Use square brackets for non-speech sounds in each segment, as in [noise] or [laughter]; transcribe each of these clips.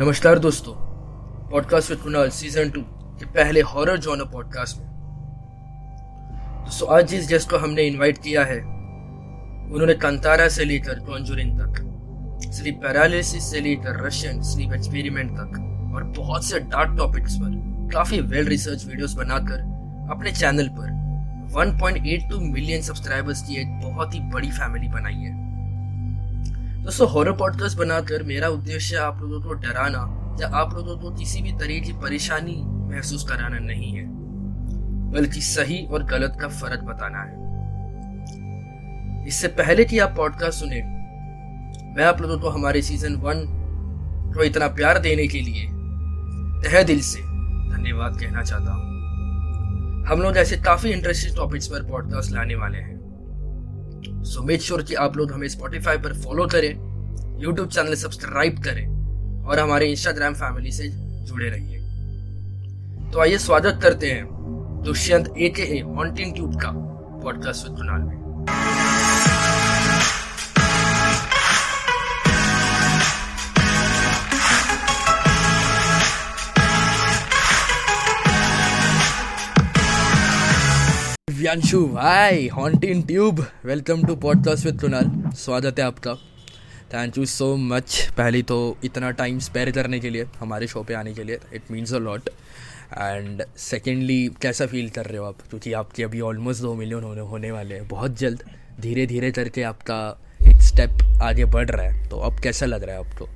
नमस्कार दोस्तों podcast with Kunal season two के पहले हॉरर जॉनर पॉडकास्ट में। दोस्तों, आज जिस गेस्ट को हमने इनवाइट किया है। उन्होंने कंतारा से लेकर कॉन्जूरिंग तक स्लीप पैरालिसिस से लेकर रशियन स्लीप एक्सपेरिमेंट तक और बहुत से डार्क टॉपिक्स पर काफ़ी वेल रिसर्च वीडियोस बनाकर अपने चैनल पर 1.82 मिलियन सब्सक्राइबर्स की एक बहुत ही बड़ी फैमिली बनाई है। दोस्तों हॉरर पॉडकास्ट बनाकर मेरा उद्देश्य आप लोगों को डराना या आप लोगों को किसी भी तरह की परेशानी महसूस कराना नहीं है, बल्कि सही और गलत का फ़र्क बताना है। इससे पहले कि आप पॉडकास्ट सुने, मैं आप लोगों को हमारे सीज़न वन को इतना प्यार देने के लिए तह दिल से धन्यवाद कहना चाहता हूँ। हम लोग ऐसे काफ़ी इंटरेस्टिंग टॉपिक्स पर पॉडकास्ट लाने वाले हैं। सो मेक श्योर कि आप लोग हमें स्पॉटिफाई पर फॉलो करें यूट्यूब चैनल सब्सक्राइब करें और हमारे इंस्टाग्राम फैमिली से जुड़े रहिए। तो आइए स्वागत करते हैं Dushyant A K A haunting tube का पॉडकास्ट विद कुणाल में। दिव्यांशु, भाई haunting tube welcome to podcast with Kunal स्वागत है आपका. थैंक यू सो मच पहली तो इतना टाइम स्पेयर करने के लिए, हमारे शो पे आने के लिए it means a lot and secondly कैसा फील कर रहे हो आप? क्योंकि आपके अभी ऑलमोस्ट दो मिलियन होने होने वाले हैं. बहुत जल्द धीरे धीरे करके आपका एक स्टेप आगे बढ़ रहा है. तो अब कैसा लग रहा है आपको?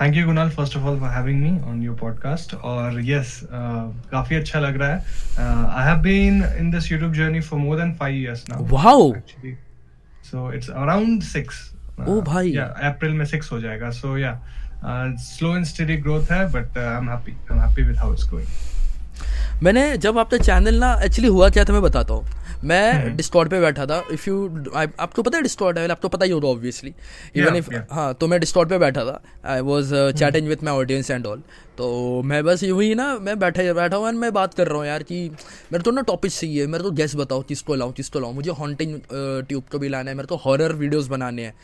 Thank you Kunal first of all for having me on your podcast और यस uh, काफ़ी अच्छा लग रहा है। I have been in this YouTube journey for more than 5 years now wow so it's around 6 ओ भाई या अप्रैल में 6 हो जाएगा. So yeah slow and steady growth है but I am happy I am happy with how it's going मैंने जब आपका चैनल ना एक्चुअली हुआ क्या था मैं बताता हूँ। मैं डिस्कॉर्ड पे बैठा था। इफ़ यू आपको पता है डिस्कॉर्ड है आपको पता ही होगा ऑब्वियसली इवन इफ़ हाँ तो मैं डिस्कॉर्ड पे बैठा था। I was chatting with my audience and all तो मैं बस यूँ ही ना मैं बैठा बैठा हुआ मैं बात कर रहा हूँ यार कि मेरे तो ना टॉपिक चाहिए। मेरे तो गैस बताओ किसको लाऊँ किसको लाऊँ मुझे हॉन्टिंग ट्यूब को भी लाना है। मेरे को हॉरर वीडियोज़ बनाने हैं।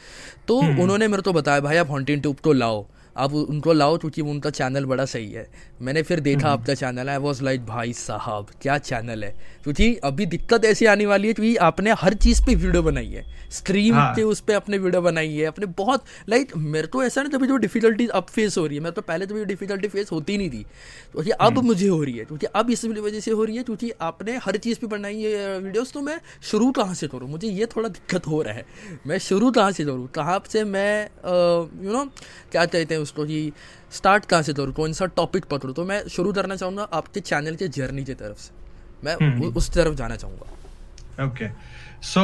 तो उन्होंने मेरे को बताया भाई आप हॉन्टिंग ट्यूब को लाओ। आप उनको लाओ क्योंकि उनका चैनल बड़ा सही है। मैंने फिर देखा आपका चैनल आई वॉज़ लाइक भाई साहब क्या चैनल है? क्योंकि अभी दिक्कत ऐसी आने वाली है क्योंकि आपने हर चीज़ पे वीडियो बनाई है। स्ट्रीम हाँ. के उस पर अपने वीडियो बनाई है अपने बहुत लाइक मेरे तो ऐसा ना जब जो डिफिकल्टी अब फेस हो रही है मैं तो पहले तो डिफिकल्टी फेस होती नहीं थी। क्योंकि अब मुझे हो रही है क्योंकि अब इस वजह से हो रही है क्योंकि आपने हर चीज़ पे बनाई है वीडियोस तो मैं शुरू कहाँ से करूँ? मुझे ये थोड़ा दिक्कत हो रहा है। मैं शुरू कहाँ से करूँ? कहाँ से मैं यू नो क्या कहते हैं उसको कि स्टार्ट कहाँ से करूँ कौन सा टॉपिक पकड़ूँ? तो मैं शुरू करना चाहूँगा आपके चैनल के जर्नी की तरफ़ से। मैं उस तरफ़ जाना चाहूँगा। Okay so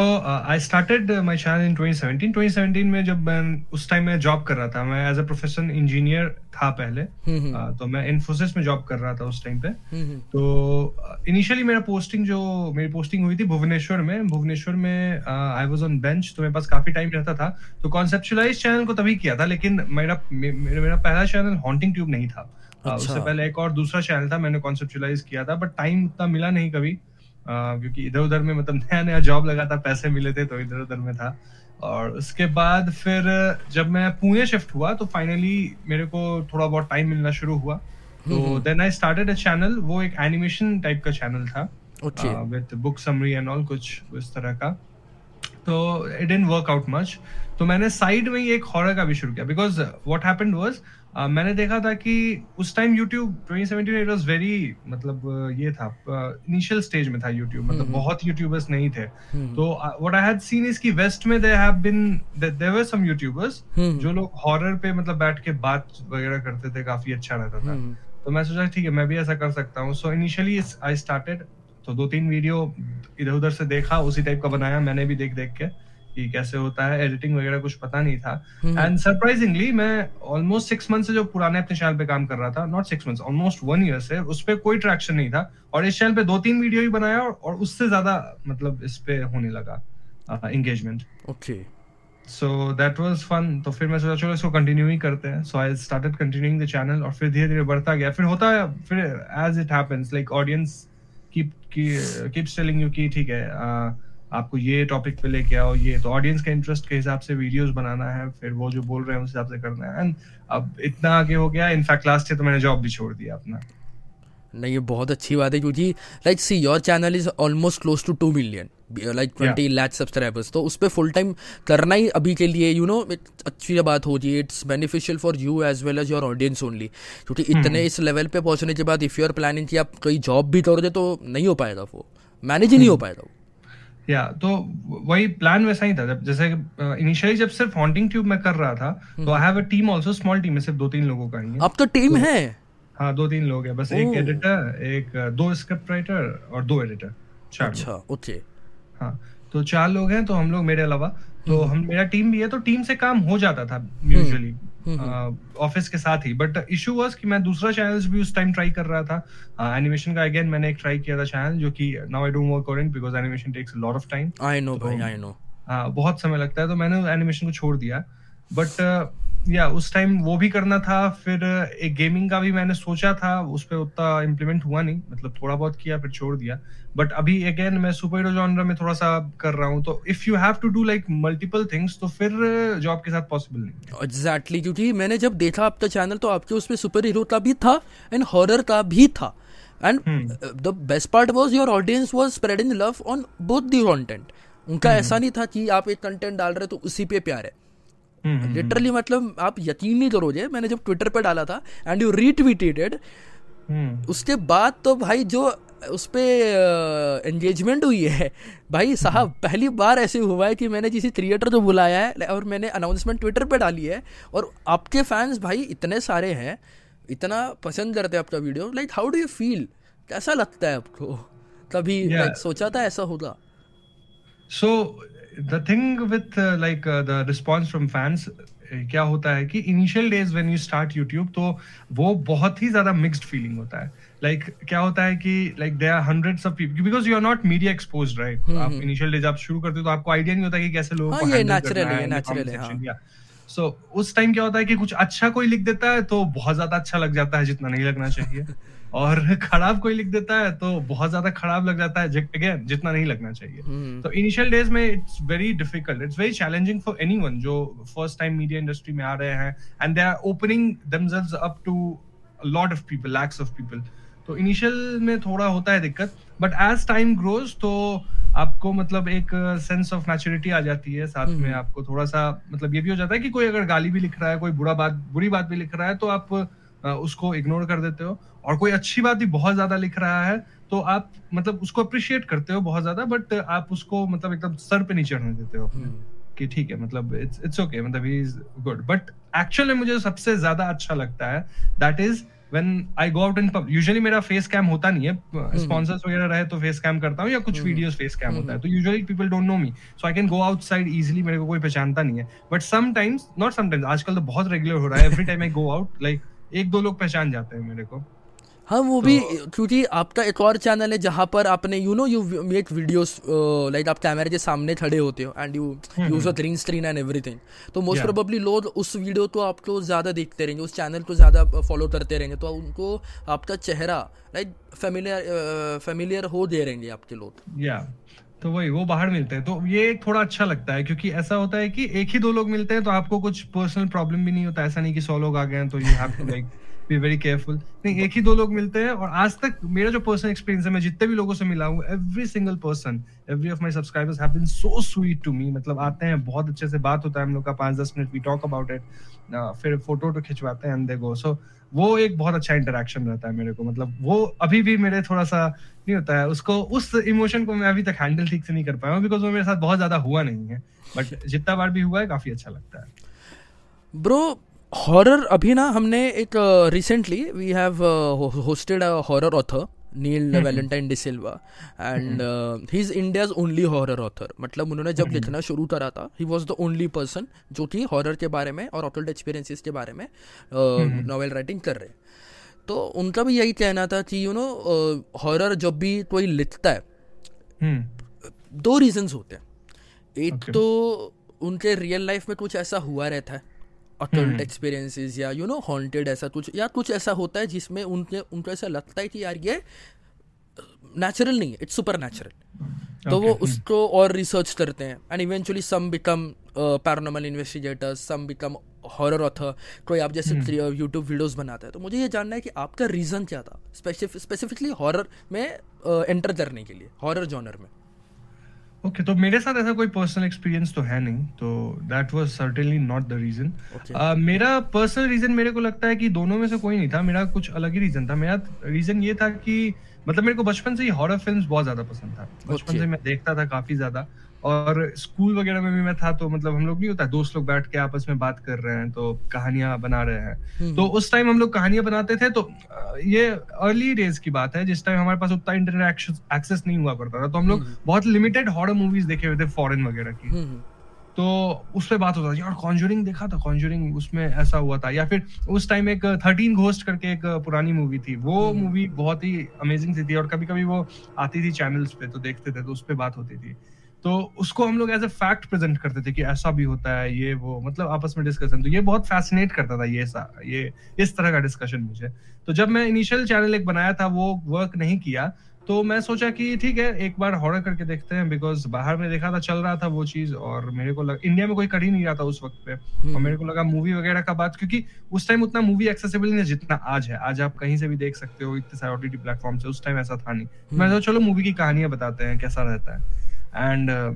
I started my channel in 2017 2017 में जब मैं उस टाइम में जॉब कर रहा था मैं एज अ प्रोफेशन इंजीनियर था पहले। uh, तो मैं इन्फोसिस में जॉब कर रहा था उस टाइम पे। तो इनिशियली मेरा पोस्टिंग जो मेरी पोस्टिंग हुई थी भुवनेश्वर में। भुवनेश्वर में आई वाज ऑन बेंच तो मेरे पास काफ़ी टाइम रहता था। तो कॉन्सेप्चुलाइज चैनल को तभी किया था लेकिन मेरा मेरा पहला चैनल हॉन्टिंग ट्यूब नहीं था। अच्छा। उससे पहले एक और दूसरा चैनल था मैंने कॉन्सेप्चुलाइज किया था बट टाइम उतना मिला नहीं कभी। क्योंकि इधर उधर में मतलब नया नया जॉब लगा था पैसे मिले थे तो इधर उधर में था। और उसके बाद फिर जब मैं पुणे शिफ्ट हुआ तो फाइनली मेरे को थोड़ा बहुत टाइम मिलना शुरू हुआ। तो then I started a channel वो एक एनिमेशन टाइप का चैनल था। With book summary and all कुछ इस तरह का। तो it didn't work out much तो मैंने साइड में ही एक हॉरर का भी शुरू किया। Because what happened was Uh, मैंने देखा था कि उस time YouTube 2017 it was very मतलब ये था इनिशियल uh, स्टेज में था YouTube मतलब. बहुत YouTubers नहीं थे. तो what I had seen is कि वेस्ट में they have been there were some hmm. जो लोग हॉरर पे मतलब बैठ के बात वगैरह करते थे काफ़ी अच्छा रहता था. तो मैं सोचा ठीक है मैं भी ऐसा कर सकता हूँ सो इनिशियली आई स्टार्टेड तो दो तीन वीडियो इधर उधर से देखा उसी टाइप का बनाया मैंने भी देख देख के कि कैसे होता है एडिटिंग वगैरह कुछ पता नहीं था। And hmm. सरप्राइजिंगली मैं ऑलमोस्ट सिक्स मंथ से जो पुराने अपने चैनल पे काम कर रहा था not six month almost one year से उस पर कोई ट्रैक्शन नहीं था। और इस चैनल पे दो तीन वीडियो ही बनाया और, और उससे ज़्यादा मतलब इस पे होने लगा engagement okay so that was fun तो फिर मैं सोचा चलो इसको कंटिन्यू ही करते हैं। So I started continuing the channel और फिर धीरे धीरे बढ़ता गया। फिर होता है फिर as it happens like audience keep keeps telling you कि ठीक है uh, आपको ये टॉपिक पे लेके आओ ये तो ऑडियंस के इंटरेस्ट के हिसाब से वीडियोस बनाना है फिर वो जो बोल रहे हैं उस हिसाब से करना है। एंड अब इतना आगे हो गया इनफैक्ट लास्ट ईयर तो मैंने जॉब भी छोड़ दिया अपना। नहीं ये बहुत अच्छी बात है क्योंकि like see your channel is almost close to two million like twenty lakh subscribers तो उस पर फुल टाइम करना ही अभी के लिए यू नो अच्छी बात हो जी it's beneficial for you as well as your audience only क्योंकि hmm. इतने इस लेवल पे पहुँचने के बाद इफ़ यू आर प्लानिंग कि आप कोई जॉब भी तोड़ दे तो नहीं हो पाएगा वो मैनेज ही नहीं हो hmm. पाएगा वो। या तो वही प्लान वैसा ही था। जब जैसे इनिशियली जब सिर्फ़ हॉन्टिंग ट्यूब में कर रहा था तो I have a team also small team है सिर्फ़ दो तीन लोगों का ही है। अब तो टीम तो, है। हाँ दो तीन लोग हैं। बस एक एडिटर एक दो स्क्रिप्ट राइटर और दो एडिटर चार अच्छा ओके हाँ तो चार लोग हैं तो हम लोग मेरे अलावा तो हम्म। हम मेरा टीम भी है तो टीम से काम हो जाता था यूजुअली हम्म। ऑफ़िस हम्म, के साथ ही। बट इशू वॉज़ कि मैं दूसरा चैनल भी उस टाइम ट्राई कर रहा था। एनिमेशन का अगेन मैंने एक ट्राई किया था चैनल जो कि now I don't work on it because animation takes a lot of time I know भाई आई नो बहुत समय लगता है तो मैंने एनिमेशन को छोड़ दिया। बट या उस टाइम वो भी करना था फिर एक गेमिंग का भी मैंने सोचा था उस पर उतना इम्प्लीमेंट हुआ नहीं मतलब थोड़ा बहुत किया फिर छोड़ दिया। बट अभी अगेन मैं सुपर हीरो जॉनर में थोड़ा सा कर रहा हूँ तो if you have to do like multiple things तो फिर जॉब के साथ पॉसिबल नहीं एग्जैक्टली exactly, क्योंकि मैंने जब देखा आपका चैनल तो आपके उसमें सुपर हीरो का भी था एंड हॉरर का भी था। And the best part was your audience was spreading love on both the content उनका hmm. ऐसा नहीं था कि आप एक कंटेंट डाल रहे तो उसी पे प्यार है। लिटरली मतलब आप यकीन नहीं करोगे मैंने जब ट्विटर पे डाला था एंड यू रीट्वीटेड उसके बाद तो भाई जो उस पर एंगेजमेंट हुई है भाई साहब पहली बार ऐसे हुआ है कि मैंने किसी क्रिएटर को बुलाया है और मैंने अनाउंसमेंट ट्विटर पे डाली है और आपके फैंस भाई इतने सारे हैं इतना पसंद करते हैं आपका video like how do you feel कैसा लगता है आपको? कभी yeah. सोचा था ऐसा होगा। So so, the thing with like the response from fans क्या होता है कि initial days when you start YouTube तो वो बहुत ही ज़्यादा मिक्स्ड फीलिंग होता है। लाइक like, क्या होता है कि like there are hundreds of people because you are not media exposed right आप इनिशियल डेज़ आप शुरू करते हो तो आपको आइडिया नहीं होता कि कैसे लोगों हाँ, को नेचुरल है है। सो उस टाइम क्या होता है कि कुछ अच्छा कोई लिख देता है तो बहुत ज़्यादा अच्छा लग जाता है जितना नहीं लगना चाहिए। [laughs] और [laughs] खराब कोई लिख देता है तो बहुत ज़्यादा खराब लग जाता है अगेन जितना नहीं लगना चाहिए हम्म। तो इनिशियल डेज़ में it's very difficult it's very challenging for anyone जो फ़र्स्ट टाइम मीडिया इंडस्ट्री में आ रहे हैं and they are opening themselves up to lot of people lakhs of people तो इनिशियल में थोड़ा होता है दिक्कत बट एज टाइम ग्रोज तो आपको मतलब एक सेंस ऑफ़ नेचुरिटी आ जाती है साथ में हम्म। आपको थोड़ा सा मतलब ये भी हो जाता है कि कोई अगर गाली भी लिख रहा है कोई बुरा बात बुरी बात भी लिख रहा है तो आप उसको इग्नोर कर देते हो और कोई अच्छी बात भी बहुत ज़्यादा लिख रहा है तो आप मतलब उसको अप्रिशिएट करते हो बहुत ज़्यादा बट आप उसको मतलब एकदम सर पे नहीं चढ़ने देते हो। हम्म। कि ठीक है मतलब इट्स इट्स ओके मतलब he is good but actually मुझे सबसे ज़्यादा अच्छा लगता है that is when I go out in public usually मेरा फेस कैम होता नहीं है स्पॉन्सर्स हम्म। वगैरह रहे तो फेस कैम करता हूँ या कुछ वीडियोस फेस कैम होता है तो usually people don't know me so I can go outside easily मेरे को कोई पहचानता नहीं है। बट समटाइम्स नॉट समटाइम्स आजकल तो बहुत रेगुलर हो रहा है every time I go out like एक दो लोग पहचान जाते हैं मेरे को। हाँ वो तो, भी क्योंकि आपका एक और चैनल है जहाँ पर आपने you know you make videos like आप कैमरे के सामने खड़े होते हो and you use a green screen and everything तो मोस्ट प्रोबेबली लोग उस वीडियो तो आपको ज़्यादा देखते रहेंगे उस चैनल को ज़्यादा फॉलो करते रहेंगे तो उनको आपका चेहरा लाइक फेमिलियर फेमिलियर हो दे रहेंगे आपके लोग. या तो वही वो बाहर मिलते हैं. तो ये थोड़ा अच्छा लगता है क्योंकि ऐसा होता है कि एक ही दो लोग मिलते हैं तो आपको कुछ पर्सनल प्रॉब्लम भी नहीं होता. ऐसा नहीं कि सौ लोग आ गए हैं तो you have to like be very careful नहीं एक ही दो लोग मिलते हैं और आज तक मेरा जो पर्सनल एक्सपीरियंस है मैं जितने भी लोगों से मिला हूँ every single person every of my subscribers have been so sweet to me मतलब आते हैं बहुत अच्छे से बात होता है हम लोग का पाँच दस minute we talk about it फिर फ़ोटो तो खिंचवाते हैं एंड दे गो सो वो एक बहुत अच्छा इंटरेक्शन रहता है मेरे को। मतलब वो अभी भी मेरे थोड़ा सा नहीं होता है उसको उस इमोशन को मैं अभी तक हैंडल ठीक से नहीं कर पाया हूँ बिकॉज़ वो मेरे साथ बहुत ज़्यादा हुआ नहीं है। बट [laughs] जितना बार भी हुआ है काफ़ी अच्छा लगता है। ब्रो हॉरर अभी ना हमने एक recently we have hosted a horror author Neil Valentine D'Silva and he is India's only horror author मतलब उन्होंने जब लिखना hmm. शुरू करा था he was the only person जो कि हॉरर के बारे में और ऑटल्ड एक्सपीरियंसिस के बारे में नॉवेल uh, राइटिंग hmm. कर रहे तो उनका भी यही कहना था कि यू नो हॉरर जब भी कोई लिखता है. दो रीजंस होते हैं एक. तो उनके रियल लाइफ में कुछ ऐसा हुआ रहता है अकल्ट एक्सपीरियंसेस हम्म। या यू नो हॉन्टेड ऐसा कुछ या कुछ ऐसा होता है जिसमें उनके उनको ऐसा लगता है कि यार ये नेचुरल नहीं है इट्स सुपर नेचुरल तो वो उसको और रिसर्च करते हैं। And eventually some become paranormal investigators some become horror author कोई आप जैसे यूट्यूब वीडियोस बनाता है तो मुझे ये जानना है कि आपका रीज़न क्या था? स्पेसिफिकली हॉरर में एंटर करने के लिए हॉरर जॉनर में। ओके okay, तो मेरे साथ ऐसा कोई पर्सनल एक्सपीरियंस तो है नहीं तो that was certainly not the reason मेरा पर्सनल रीजन मेरे को लगता है कि दोनों में से कोई नहीं था मेरा कुछ अलग ही रीजन था। मेरा रीजन ये था कि मतलब मेरे को बचपन से ही हॉरर फिल्म्स बहुत ज़्यादा पसंद था। बचपन okay. से मैं देखता था काफ़ी ज़्यादा। और स्कूल वगैरह में भी मैं था तो मतलब हम लोग नहीं होता दोस्त लोग बैठ के आपस में बात कर रहे हैं तो कहानियाँ बना रहे हैं। हम्म। तो उस टाइम हम लोग कहानियाँ बनाते थे तो ये अर्ली डेज़ की बात है जिस टाइम हमारे पास उतना इंटरनेट एक्सेस नहीं हुआ करता था तो हम लोग हम्म। बहुत लिमिटेड हॉरर मूवीज़ देखे हुए थे फॉरेन वगैरह की। हम्म, तो उस पर बात होता था यार कॉन्जूरिंग देखा था? कॉन्जूरिंग उसमें ऐसा हुआ था। या फिर उस टाइम एक थर्टीन घोस्ट करके एक पुरानी मूवी थी। वो मूवी बहुत ही अमेजिंग सी थी और कभी कभी वो आती थी चैनल्स पे तो देखते थे तो उस पर बात होती थी। तो उसको हम लोग एज ए फैक्ट प्रेजेंट करते थे कि ऐसा भी होता है ये वो मतलब आपस में डिस्कशन तो ये बहुत फैसिनेट करता था ये सा ये इस तरह का डिस्कशन मुझे. तो जब मैं इनिशियल चैनल एक बनाया था वो वर्क नहीं किया तो मैं सोचा कि ठीक है एक बार हॉरर करके देखते हैं बिकॉज़ बाहर में देखा था चल रहा था वो चीज़ और मेरे को लगा इंडिया में कोई कर ही नहीं रहा था उस वक्त पे. और हम्म। मेरे को लगा मूवी वगैरह का बात क्योंकि उस टाइम उतना मूवी एक्सेसिबल नहीं है जितना आज है. आज आप कहीं से भी देख सकते हो इतने सारे ओटीटी प्लेटफॉर्म से उस टाइम ऐसा था नहीं. मैं हम्म। चलो मूवी की कहानियाँ बताते हैं कैसा रहता है. एंड uh,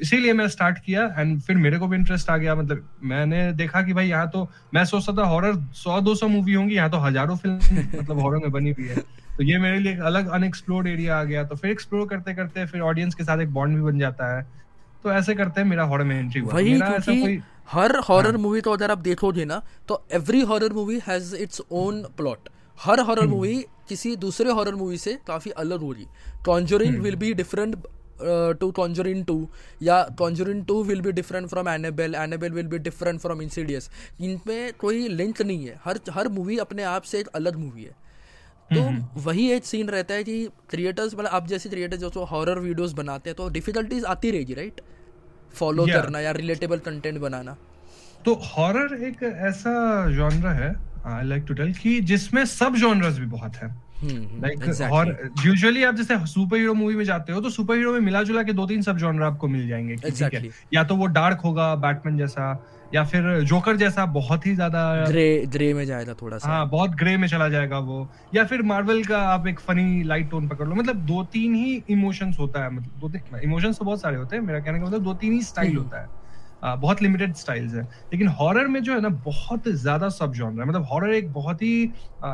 इसीलिए मैं स्टार्ट किया एंड फिर मेरे को भी इंटरेस्ट आ गया। मतलब मैंने देखा कि भाई यहाँ तो मैं सोचता था हॉरर सौ दो सौ मूवी होंगी यहाँ तो हज़ारों फ़िल्म [laughs] मतलब हॉरर में बनी हुई है। तो ये मेरे लिए एक अलग अनएक्सप्लोर्ड एरिया आ गया। तो फिर एक्सप्लोर करते करते फिर ऑडियंस के साथ एक बॉन्ड भी बन जाता है। तो ऐसे करते हैं मेरा हॉरर में एंट्री हुआ। वही क्योंकि हर हॉरर मूवी हाँ। तो अगर आप देखोगे ना तो every horror movie has its own plot her horror movie हम्म। किसी दूसरे हॉरर मूवी से काफ़ी अलग होगी। Conjuring will be different to Conjuring 2 या Conjuring 2 will be different from Annabelle. Annabelle will be different from Insidious. इनमें कोई लिंक नहीं है। हर हर मूवी अपने आप से एक अलग मूवी है। तो हम्म। वही एक सीन रहता है कि क्रिएटर्स मतलब आप जैसे क्रिएटर्स जो हॉरर वीडियोस बनाते हैं तो डिफिकल्टीज आती रहेगी राइट फॉलो करना या रिलेटेबल कंटेंट बनाना। तो हॉरर एक ऐसा जॉनर है आई लाइक टू टेल कि जिसमें सब जॉनर्स भी बहुत है। लाइक हम्म, हम्म, और यूजुअली आप जैसे सुपर हीरो मूवी में जाते हो तो सुपर हीरो में मिला जुला के दो तीन सब जॉनर आपको मिल जाएँगे exactly. या तो वो डार्क होगा बैटमैन जैसा या फिर जोकर जैसा बहुत ही ज़्यादा ग्रे ग्रे में जाएगा थोड़ा सा। हाँ बहुत ग्रे में चला जाएगा वो। या फिर मार्वल का आप एक फनी लाइट टोन पकड़ लो मतलब दो तीन ही इमोशंस होता है मतलब दो तीन इमोशंस तो बहुत सारे होते हैं मेरा कहने का मतलब दो तीन ही स्टाइल हम्म। होता है। बहुत लिमिटेड स्टाइल्स है। लेकिन हॉरर में जो है ना बहुत ज़्यादा सब जॉनर है मतलब हॉरर एक बहुत ही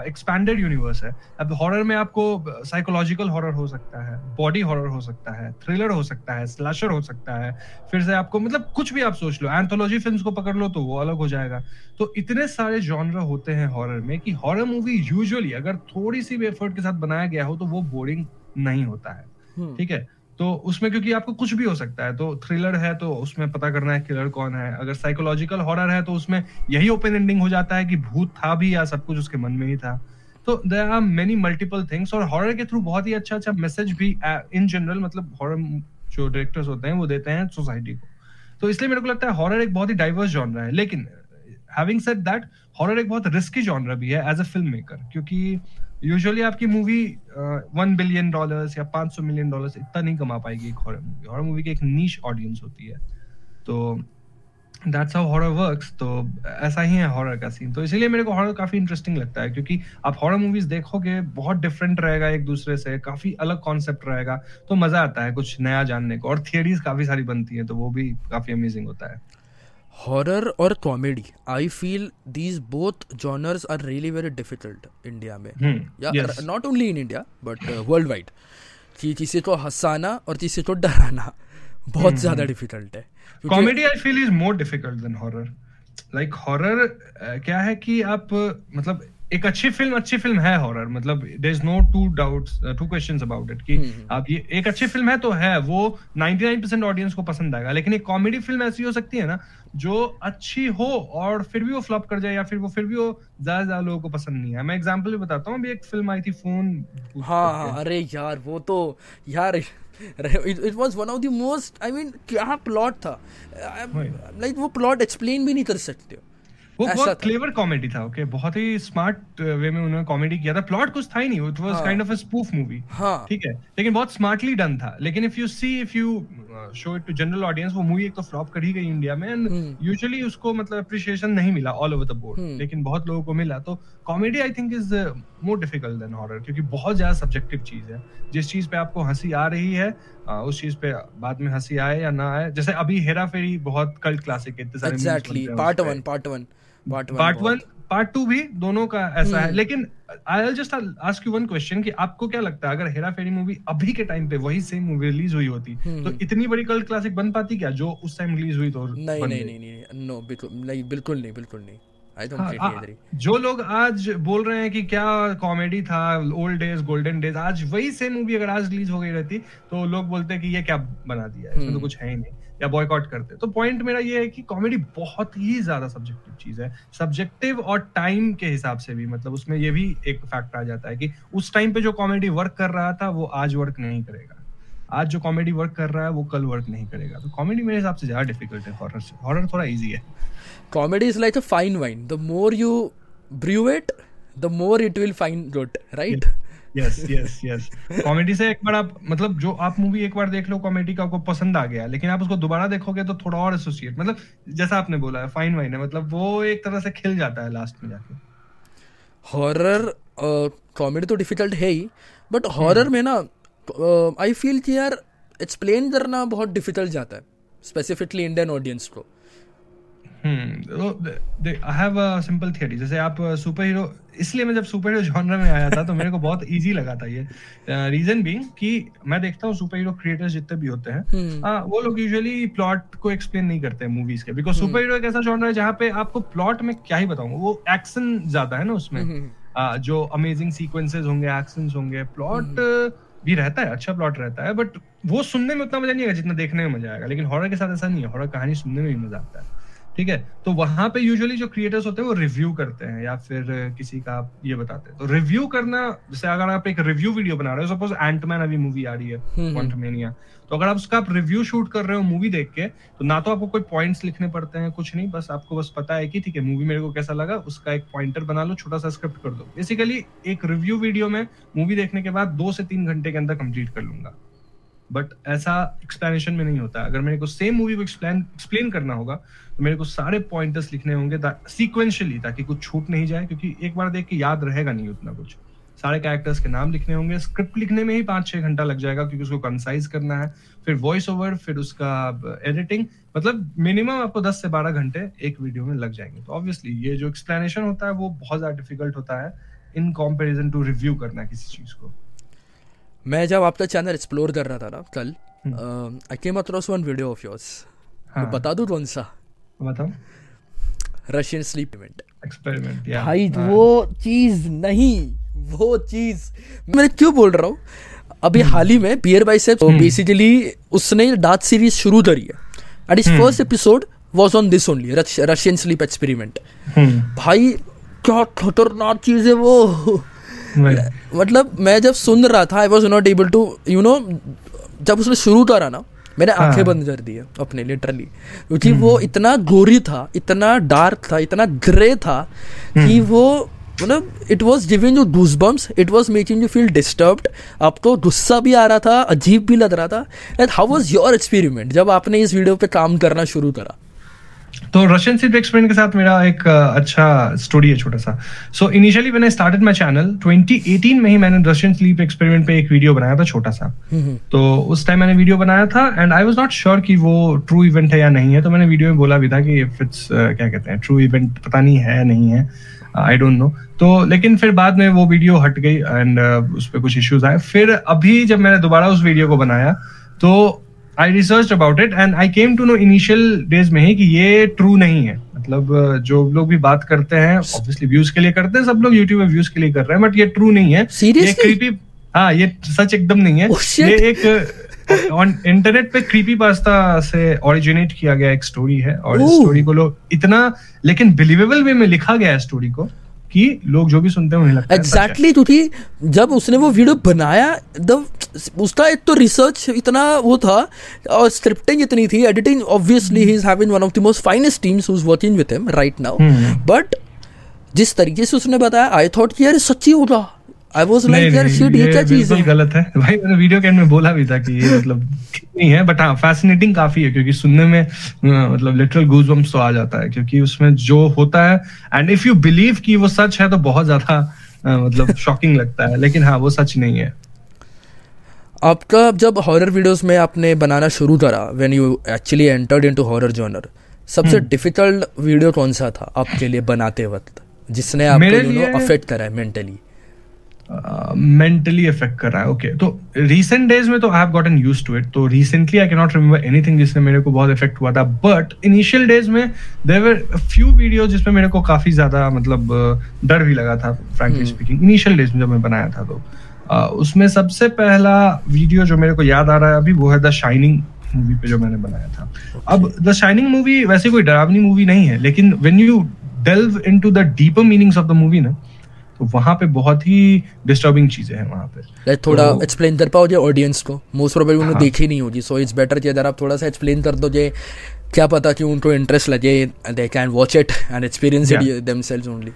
एक्सपैंडेड यूनिवर्स है। अब हॉरर में आपको साइकोलॉजिकल हॉरर हो सकता है बॉडी हॉरर हो सकता है थ्रिलर हो सकता है स्लैशर हो सकता है फिर से आपको मतलब कुछ भी आप सोच लो एंथोलॉजी फ़िल्म को पकड़ लो तो वो अलग हो जाएगा। तो इतने सारे जॉनर होते हैं हॉरर में कि हॉरर मूवी यूजुअली अगर थोड़ी सी भी एफर्ट के साथ बनाया गया हो तो वो बोरिंग नहीं होता है। हम्म। ठीक है? तो उसमें क्योंकि आपको कुछ भी हो सकता है तो थ्रिलर है तो उसमें पता करना है किलर कौन है। अगर साइकोलॉजिकल हॉरर है तो उसमें यही ओपन एंडिंग हो जाता है कि भूत था भी या सब कुछ उसके मन में ही था। तो there are many multiple things और हॉरर के थ्रू बहुत ही अच्छा अच्छा मैसेज भी इन जनरल मतलब हॉरर जो डायरेक्टर्स होते हैं, वो देते हैं सोसाइटी को। तो इसलिए मेरे को लगता है हॉरर एक बहुत ही डाइवर्स जॉनर है। लेकिन हैविंग सेड दैट हॉरर एक बहुत रिस्की जॉनर भी है एज अ फ़िल्म मेकर क्योंकि यूजुअली आपकी मूवी वन बिलियन डॉलर्स या पाँच सौ मिलियन डॉलर्स इतना नहीं कमा पाएगी एक हॉरर मूवी हॉरर मूवी की एक नीच ऑडियंस होती है। तो दैट्स हाउ हॉरर वर्क्स तो ऐसा ही है हॉरर का सीन तो इसीलिए मेरे को हॉरर काफ़ी इंटरेस्टिंग लगता है, क्योंकि आप हॉरर मूवीज़ देखोगे, बहुत डिफरेंट रहेगा एक दूसरे से, काफ़ी अलग कॉन्सेप्ट रहेगा तो मज़ा आता है कुछ नया जानने को। और थियरीज काफ़ी सारी बनती है तो वो भी काफ़ी अमेजिंग होता है। हॉरर और comedy I feel these both genres are really very difficult India में. या not only in India but world wide कि किसी को हंसाना और किसी को डराना बहुत hmm, ज़्यादा डिफ़िकल्ट है। Comedy I feel is more difficult than horror like horror क्या है कि आप मतलब एक अच्छी फ़िल्म अच्छी फ़िल्म है हॉरर मतलब there is no to doubt to question about it कि. आप ये एक अच्छी फ़िल्म है तो है वो 99% ऑडियंस को पसंद आएगा. लेकिन एक कॉमेडी फ़िल्म ऐसी हो सकती है ना जो अच्छी हो और फिर भी वो फ्लॉप कर जाए या फिर वो फिर भी वो ज़्यादा ज़्यादा लोगों को पसंद नहीं है. मैं एग्जांपल भी बताता हूँ. अभी एक फ़िल्म आई थी फ़ोन हाँ हाँ अरे यार वो तो यार it was one of the most I mean क्या प्लॉट था? लाइक वो प्लॉट एक्सप्लेन भी नहीं कर सकते वो बहुत क्लेवर कॉमेडी था ओके बहुत ही स्मार्ट वे uh, में उन्होंने कॉमेडी किया था। प्लॉट कुछ था ही नहीं it was kind of a spoof movie ठीक है? लेकिन बहुत स्मार्टली डन था। लेकिन if you see if you show it to general audience वो मूवी एक तो फ्लॉप कर ही गई इंडिया में एंड यूजुअली hmm. उसको मतलब अप्रिशिएशन नहीं मिला ऑल ओवर द बोर्ड लेकिन बहुत लोगों को मिला। तो comedy I think is more difficult than horror क्योंकि बहुत ज़्यादा सब्जेक्टिव चीज़ है। जिस चीज़ पे आपको हँसी आ रही है uh, उस चीज़ पे बाद में हँसी आए या ना आए। जैसे अभी हेरा फेरी बहुत कल्ट क्लासिक है exactly part one part one part one part two भी दोनों का ऐसा है हम्म। लेकिन I just ask you one question कि आपको क्या लगता है अगर हेरा फेरी मूवी अभी के टाइम पे वही सेम मूवी रिलीज़ हुई होती हम्म। तो इतनी बड़ी कल्ट क्लासिक बन पाती क्या जो उस टाइम रिलीज़ हुई तो नहीं नहीं नहीं नहीं नो बिल्कुल नहीं बिल्कुल नहीं बिल्कुल नहीं हाँ, जो लोग आज बोल रहे हैं कि क्या कॉमेडी था ओल्ड डेज़ गोल्डन डेज़ आज वही सेम मूवी अगर आज रिलीज़ हो गई रहती तो लोग बोलते हैं कि ये क्या बना दिया है इसमें तो हम्म। कुछ है ही नहीं या बॉयकॉट करते तो पॉइंट मेरा ये है कि कॉमेडी बहुत ही ज़्यादा सब्जेक्टिव चीज़ है। सब्जेक्टिव और टाइम के हिसाब से भी मतलब उसमें ये भी एक फैक्ट आ जाता है कि उस टाइम पे जो कॉमेडी वर्क कर रहा था वो आज वर्क नहीं करेगा। आज जो कॉमेडी वर्क कर रहा है वो कल वर्क नहीं करेगा। तो कॉमेडी मेरे हिसाब से ज़्यादा डिफ़िकल्ट है। हॉरर से हॉरर थोड़ा इजी है। Comedy is like a fine wine the more you brew it the more it will fine good right yes yes yes comedy से एक बार आप मतलब जो आप मूवी एक बार देख लो कॉमेडी का आपको पसंद आ गया लेकिन आप उसको दोबारा देखोगे तो थोड़ा और एसोसिएट मतलब जैसा आपने बोला है फाइन वाइन है मतलब वो एक तरह से खिल जाता है लास्ट में जाके। हॉरर कॉमेडी तो डिफ़िकल्ट है ही बट हॉरर में ना आई फील कि यार एक्सप्लेन करना बहुत डिफ़िकल्ट जाता है स्पेसिफिकली इंडियन ऑडियंस को। I have a simple theory जैसे आप सुपर uh, हीरो इसलिए मैं जब सुपर हीरो जॉनर में आया था तो मेरे को बहुत इजी लगा था ये। रीजन uh, भी कि मैं देखता हूँ सुपर हीरो क्रिएटर्स जितने भी होते हैं uh, वो लोग यूजुअली प्लॉट को एक्सप्लेन नहीं करते हैं मूवीज़ के। बिकॉज़ सुपर हीरो एक ऐसा जॉनर है जहाँ पे आपको प्लॉट में क्या ही बताऊँगा वो एक्शन ज़्यादा है ना उसमें। uh, जो अमेजिंग सीक्वेंसेस होंगे एक्शन होंगे प्लॉट भी रहता है अच्छा प्लॉट रहता है बट वो सुनने में उतना मज़ा नहीं आएगा जितना देखने में मज़ा आएगा। लेकिन हॉरर के साथ ऐसा नहीं है हॉरर कहानी सुनने में भी मज़ा आता है। ठीक है? तो वहाँ पे यूजुअली जो क्रिएटर्स होते हैं वो रिव्यू करते हैं या फिर किसी का आप ये बताते हैं। तो रिव्यू करना जैसे अगर आप एक रिव्यू वीडियो बना रहे हो सपोज़ एंटमैन अभी मूवी आ रही है क्वांटमेनिया हम्म, हम्म। तो अगर आप उसका आप रिव्यू शूट कर रहे हो मूवी देख के तो ना तो आपको कोई पॉइंट्स लिखने पड़ते हैं कुछ नहीं बस आपको बस पता है कि ठीक है मूवी मेरे को कैसा लगा उसका एक पॉइंटर बना लो छोटा सा स्क्रिप्ट कर दो। बेसिकली एक रिव्यू वीडियो में मूवी देखने के बाद दो से तीन घंटे के अंदर कंप्लीट कर लूँगा। बट ऐसा एक्सप्लेनेशन में नहीं होता। अगर मेरे को सेम मूवी को एक्सप्लेन एक्सप्लेन करना होगा तो मेरे को सारे पॉइंटर्स लिखने होंगे सीक्वेंशियली ताकि कुछ छूट नहीं जाए, क्योंकि एक बार देख के याद रहेगा नहीं उतना कुछ। सारे कैरेक्टर्स के नाम लिखने होंगे। स्क्रिप्ट लिखने में ही पाँच छह घंटा लग जाएगा, क्योंकि उसको कंसाइज करना है। फिर वॉइस ओवर फिर उसका एडिटिंग मतलब मिनिमम आपको दस से बारह घंटे एक वीडियो में लग जाएँगे। तो ऑब्वियसली ये जो एक्सप्लेनेशन होता है, वो बहुत ज़्यादा डिफ़िकल्ट होता है इन कॉम्पेरिजन टू रिव्यू करना किसी चीज़ को। मैं जब आपका चैनल एक्सप्लोर कर रहा था ना कल I came across one video of yours बता दूँ कौन सा? बताओ। रशियन स्लीप इवेंट एक्सपेरिमेंट भाई हाँ. वो चीज़ नहीं वो चीज़। मैं क्यों बोल रहा हूँ? अभी hmm. हाल ही में बियर बाई से बेसिकली उसने डार्क सीरीज़ शुरू करी है। एंड इस first episode was on this only Russian sleep experiment भाई क्या खतरनाक चीज़ है वो। मतलब मैं जब सुन रहा था I was not able to you know जब उसने शुरू करा ना मैंने हाँ। आँखें बंद कर दी अपने लिटरली क्योंकि वो हम्म। इतना गोरी था इतना डार्क था इतना ग्रे था कि हम्म। वो मतलब it was giving you goosebumps it was making you feel disturbed आपको गुस्सा भी आ रहा था अजीब भी लग रहा था and how was your experiment जब आपने इस वीडियो पे काम करना शुरू करा तो रशियन स्लीप एक्सपेरिमेंट के साथ मेरा एक अच्छा स्टोरी है छोटा सा। सो इनिशियली मैंने स्टार्टेड माय चैनल 2018 में ही मैंने रशियन स्लीप एक्सपेरिमेंट पे एक वीडियो बनाया था छोटा सा। तो उस टाइम मैंने वीडियो बनाया था and I was not sure कि वो ट्रू इवेंट है या नहीं है तो मैंने वीडियो में बोला भी था कि इफ़ इट्स क्या कहते हैं ट्रू इवेंट पता नहीं है नहीं है आई डोंट नो तो लेकिन फिर बाद में वो वीडियो हट गई एंड uh, उस पर कुछ इश्यूज़ आए। फिर अभी जब मैंने दोबारा उस वीडियो को बनाया तो I research about it and I came to know initial days में ही कि ये ट्रू नहीं है। मतलब जो लोग भी बात करते हैं ऑब्वियसली व्यूज़ के लिए करते हैं सब लोग यूट्यूब में व्यूज़ के लिए कर रहे हैं बट ये ट्रू नहीं है। ये क्रीपी हाँ ये सच एकदम नहीं है। Oh, ये एक ऑन इंटरनेट पे क्रीपी पास्ता से ओरिजिनेट किया गया एक स्टोरी है और इस स्टोरी को लोग इतना लेकिन बिलीवेबल वे में लिखा गया है स्टोरी को। कि लोग जो भी सुनते हैं उन्हें लगता exactly, है क्योंकि जब उसने वो वीडियो बनाया द उसका एक तो रिसर्च इतना वो था और स्क्रिप्टिंग इतनी थी editing obviously he is having one of the most finest teams who is working with him right now but जिस तरीके से उसने बताया आई थॉट कि यार सच्ची होगा। आई वाज लाइक यार शिट ये क्या चीज़ है? गलत है। [laughs] भाई मैंने वीडियो के एंड में बोला भी था कि ये मतलब नहीं है बट हाँ फैसिनेटिंग काफ़ी है क्योंकि सुनने में मतलब लिटरल गूजबम्स तो आ जाता है क्योंकि उसमें जो होता है एंड इफ़ यू बिलीव कि वो सच है तो बहुत ज़्यादा मतलब [laughs] शॉकिंग लगता है लेकिन हाँ वो सच नहीं है। आपका जब हॉरर वीडियोस में आपने बनाना शुरू करा when you actually entered into horror genre सबसे डिफ़िकल्ट हम्म। वीडियो कौन सा था आपके लिए बनाते वक्त जिसने आपको यू नो अफेक्ट करा है मेंटली मेंटली इफ़ेक्ट कर रहा है। ओके तो रिसेंट डेज़ में तो I have gotten used to it तो recently I can not remember anything जिसने मेरे को बहुत इफ़ेक्ट हुआ था। बट इनिशियल डेज़ में देर वर फ्यू वीडियो जिसमें मेरे को काफ़ी ज़्यादा मतलब डर भी लगा था फ्रेंकली स्पीकिंग इनिशियल डेज़ में जब मैं बनाया था तो। uh, उसमें सबसे पहला वीडियो जो मेरे को याद आ रहा है अभी वो है द शाइनिंग मूवी पे जो मैंने बनाया था। Okay. अब द शाइनिंग मूवी वैसे कोई डरावनी मूवी नहीं है लेकिन when you delve into the deeper meanings of the movie ना तो वहाँ पे बहुत ही डिस्टर्बिंग चीज़ें हैं वहाँ पे। लाइक थोड़ा एक्सप्लेन कर कर पाओगे ऑडियंस को? मोस्ट प्रोबेबली उन्होंने हाँ। देखी नहीं होगी सो इट्स बेटर कि अगर आप थोड़ा सा एक्सप्लेन कर दो जे क्या पता कि उनको इंटरेस्ट लगे they can watch it and experience it themselves only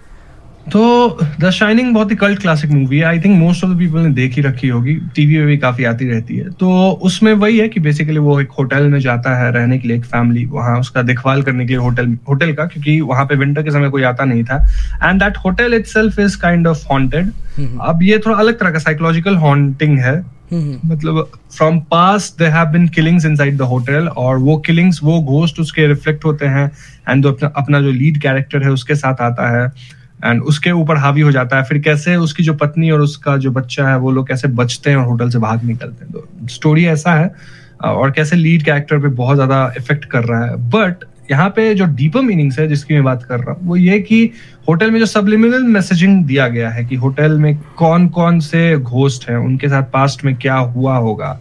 तो द शाइनिंग बहुत ही कल्ट क्लासिक मूवी है। I think most of the people ने देखी रखी होगी। टीवी में भी काफ़ी आती रहती है। तो उसमें वही है कि बेसिकली वो एक होटल में जाता है रहने के लिए एक फैमिली वहाँ उसका देखभाल करने के लिए होटल होटल का क्योंकि वहाँ पे विंटर के समय कोई आता नहीं था। And that hotel itself is kind of haunted अब ये थोड़ा अलग तरह का साइकोलॉजिकल हॉन्टिंग है। मतलब from past they have been killings inside the hotel और वो किलिंग्स वो घोस्ट उसके रिफ्लेक्ट होते हैं। एंड अपना अपना जो लीड कैरेक्टर है उसके साथ आता है। एंड उसके ऊपर हावी हो जाता है। फिर कैसे उसकी जो पत्नी और उसका जो बच्चा है, वो लोग कैसे बचते हैं और होटल से भाग निकलते हैं? तो स्टोरी ऐसा है, और कैसे लीड कैरेक्टर पे बहुत ज़्यादा इफ़ेक्ट कर रहा है। बट यहाँ पे जो डीपर मीनिंग्स है, जिसकी मैं बात कर रहा हूँ, वो ये कि होटल में जो सबलिमिनल मैसेजिंग दिया गया है कि होटल में कौन कौन से घोस्ट हैं, उनके साथ पास्ट में क्या हुआ होगा।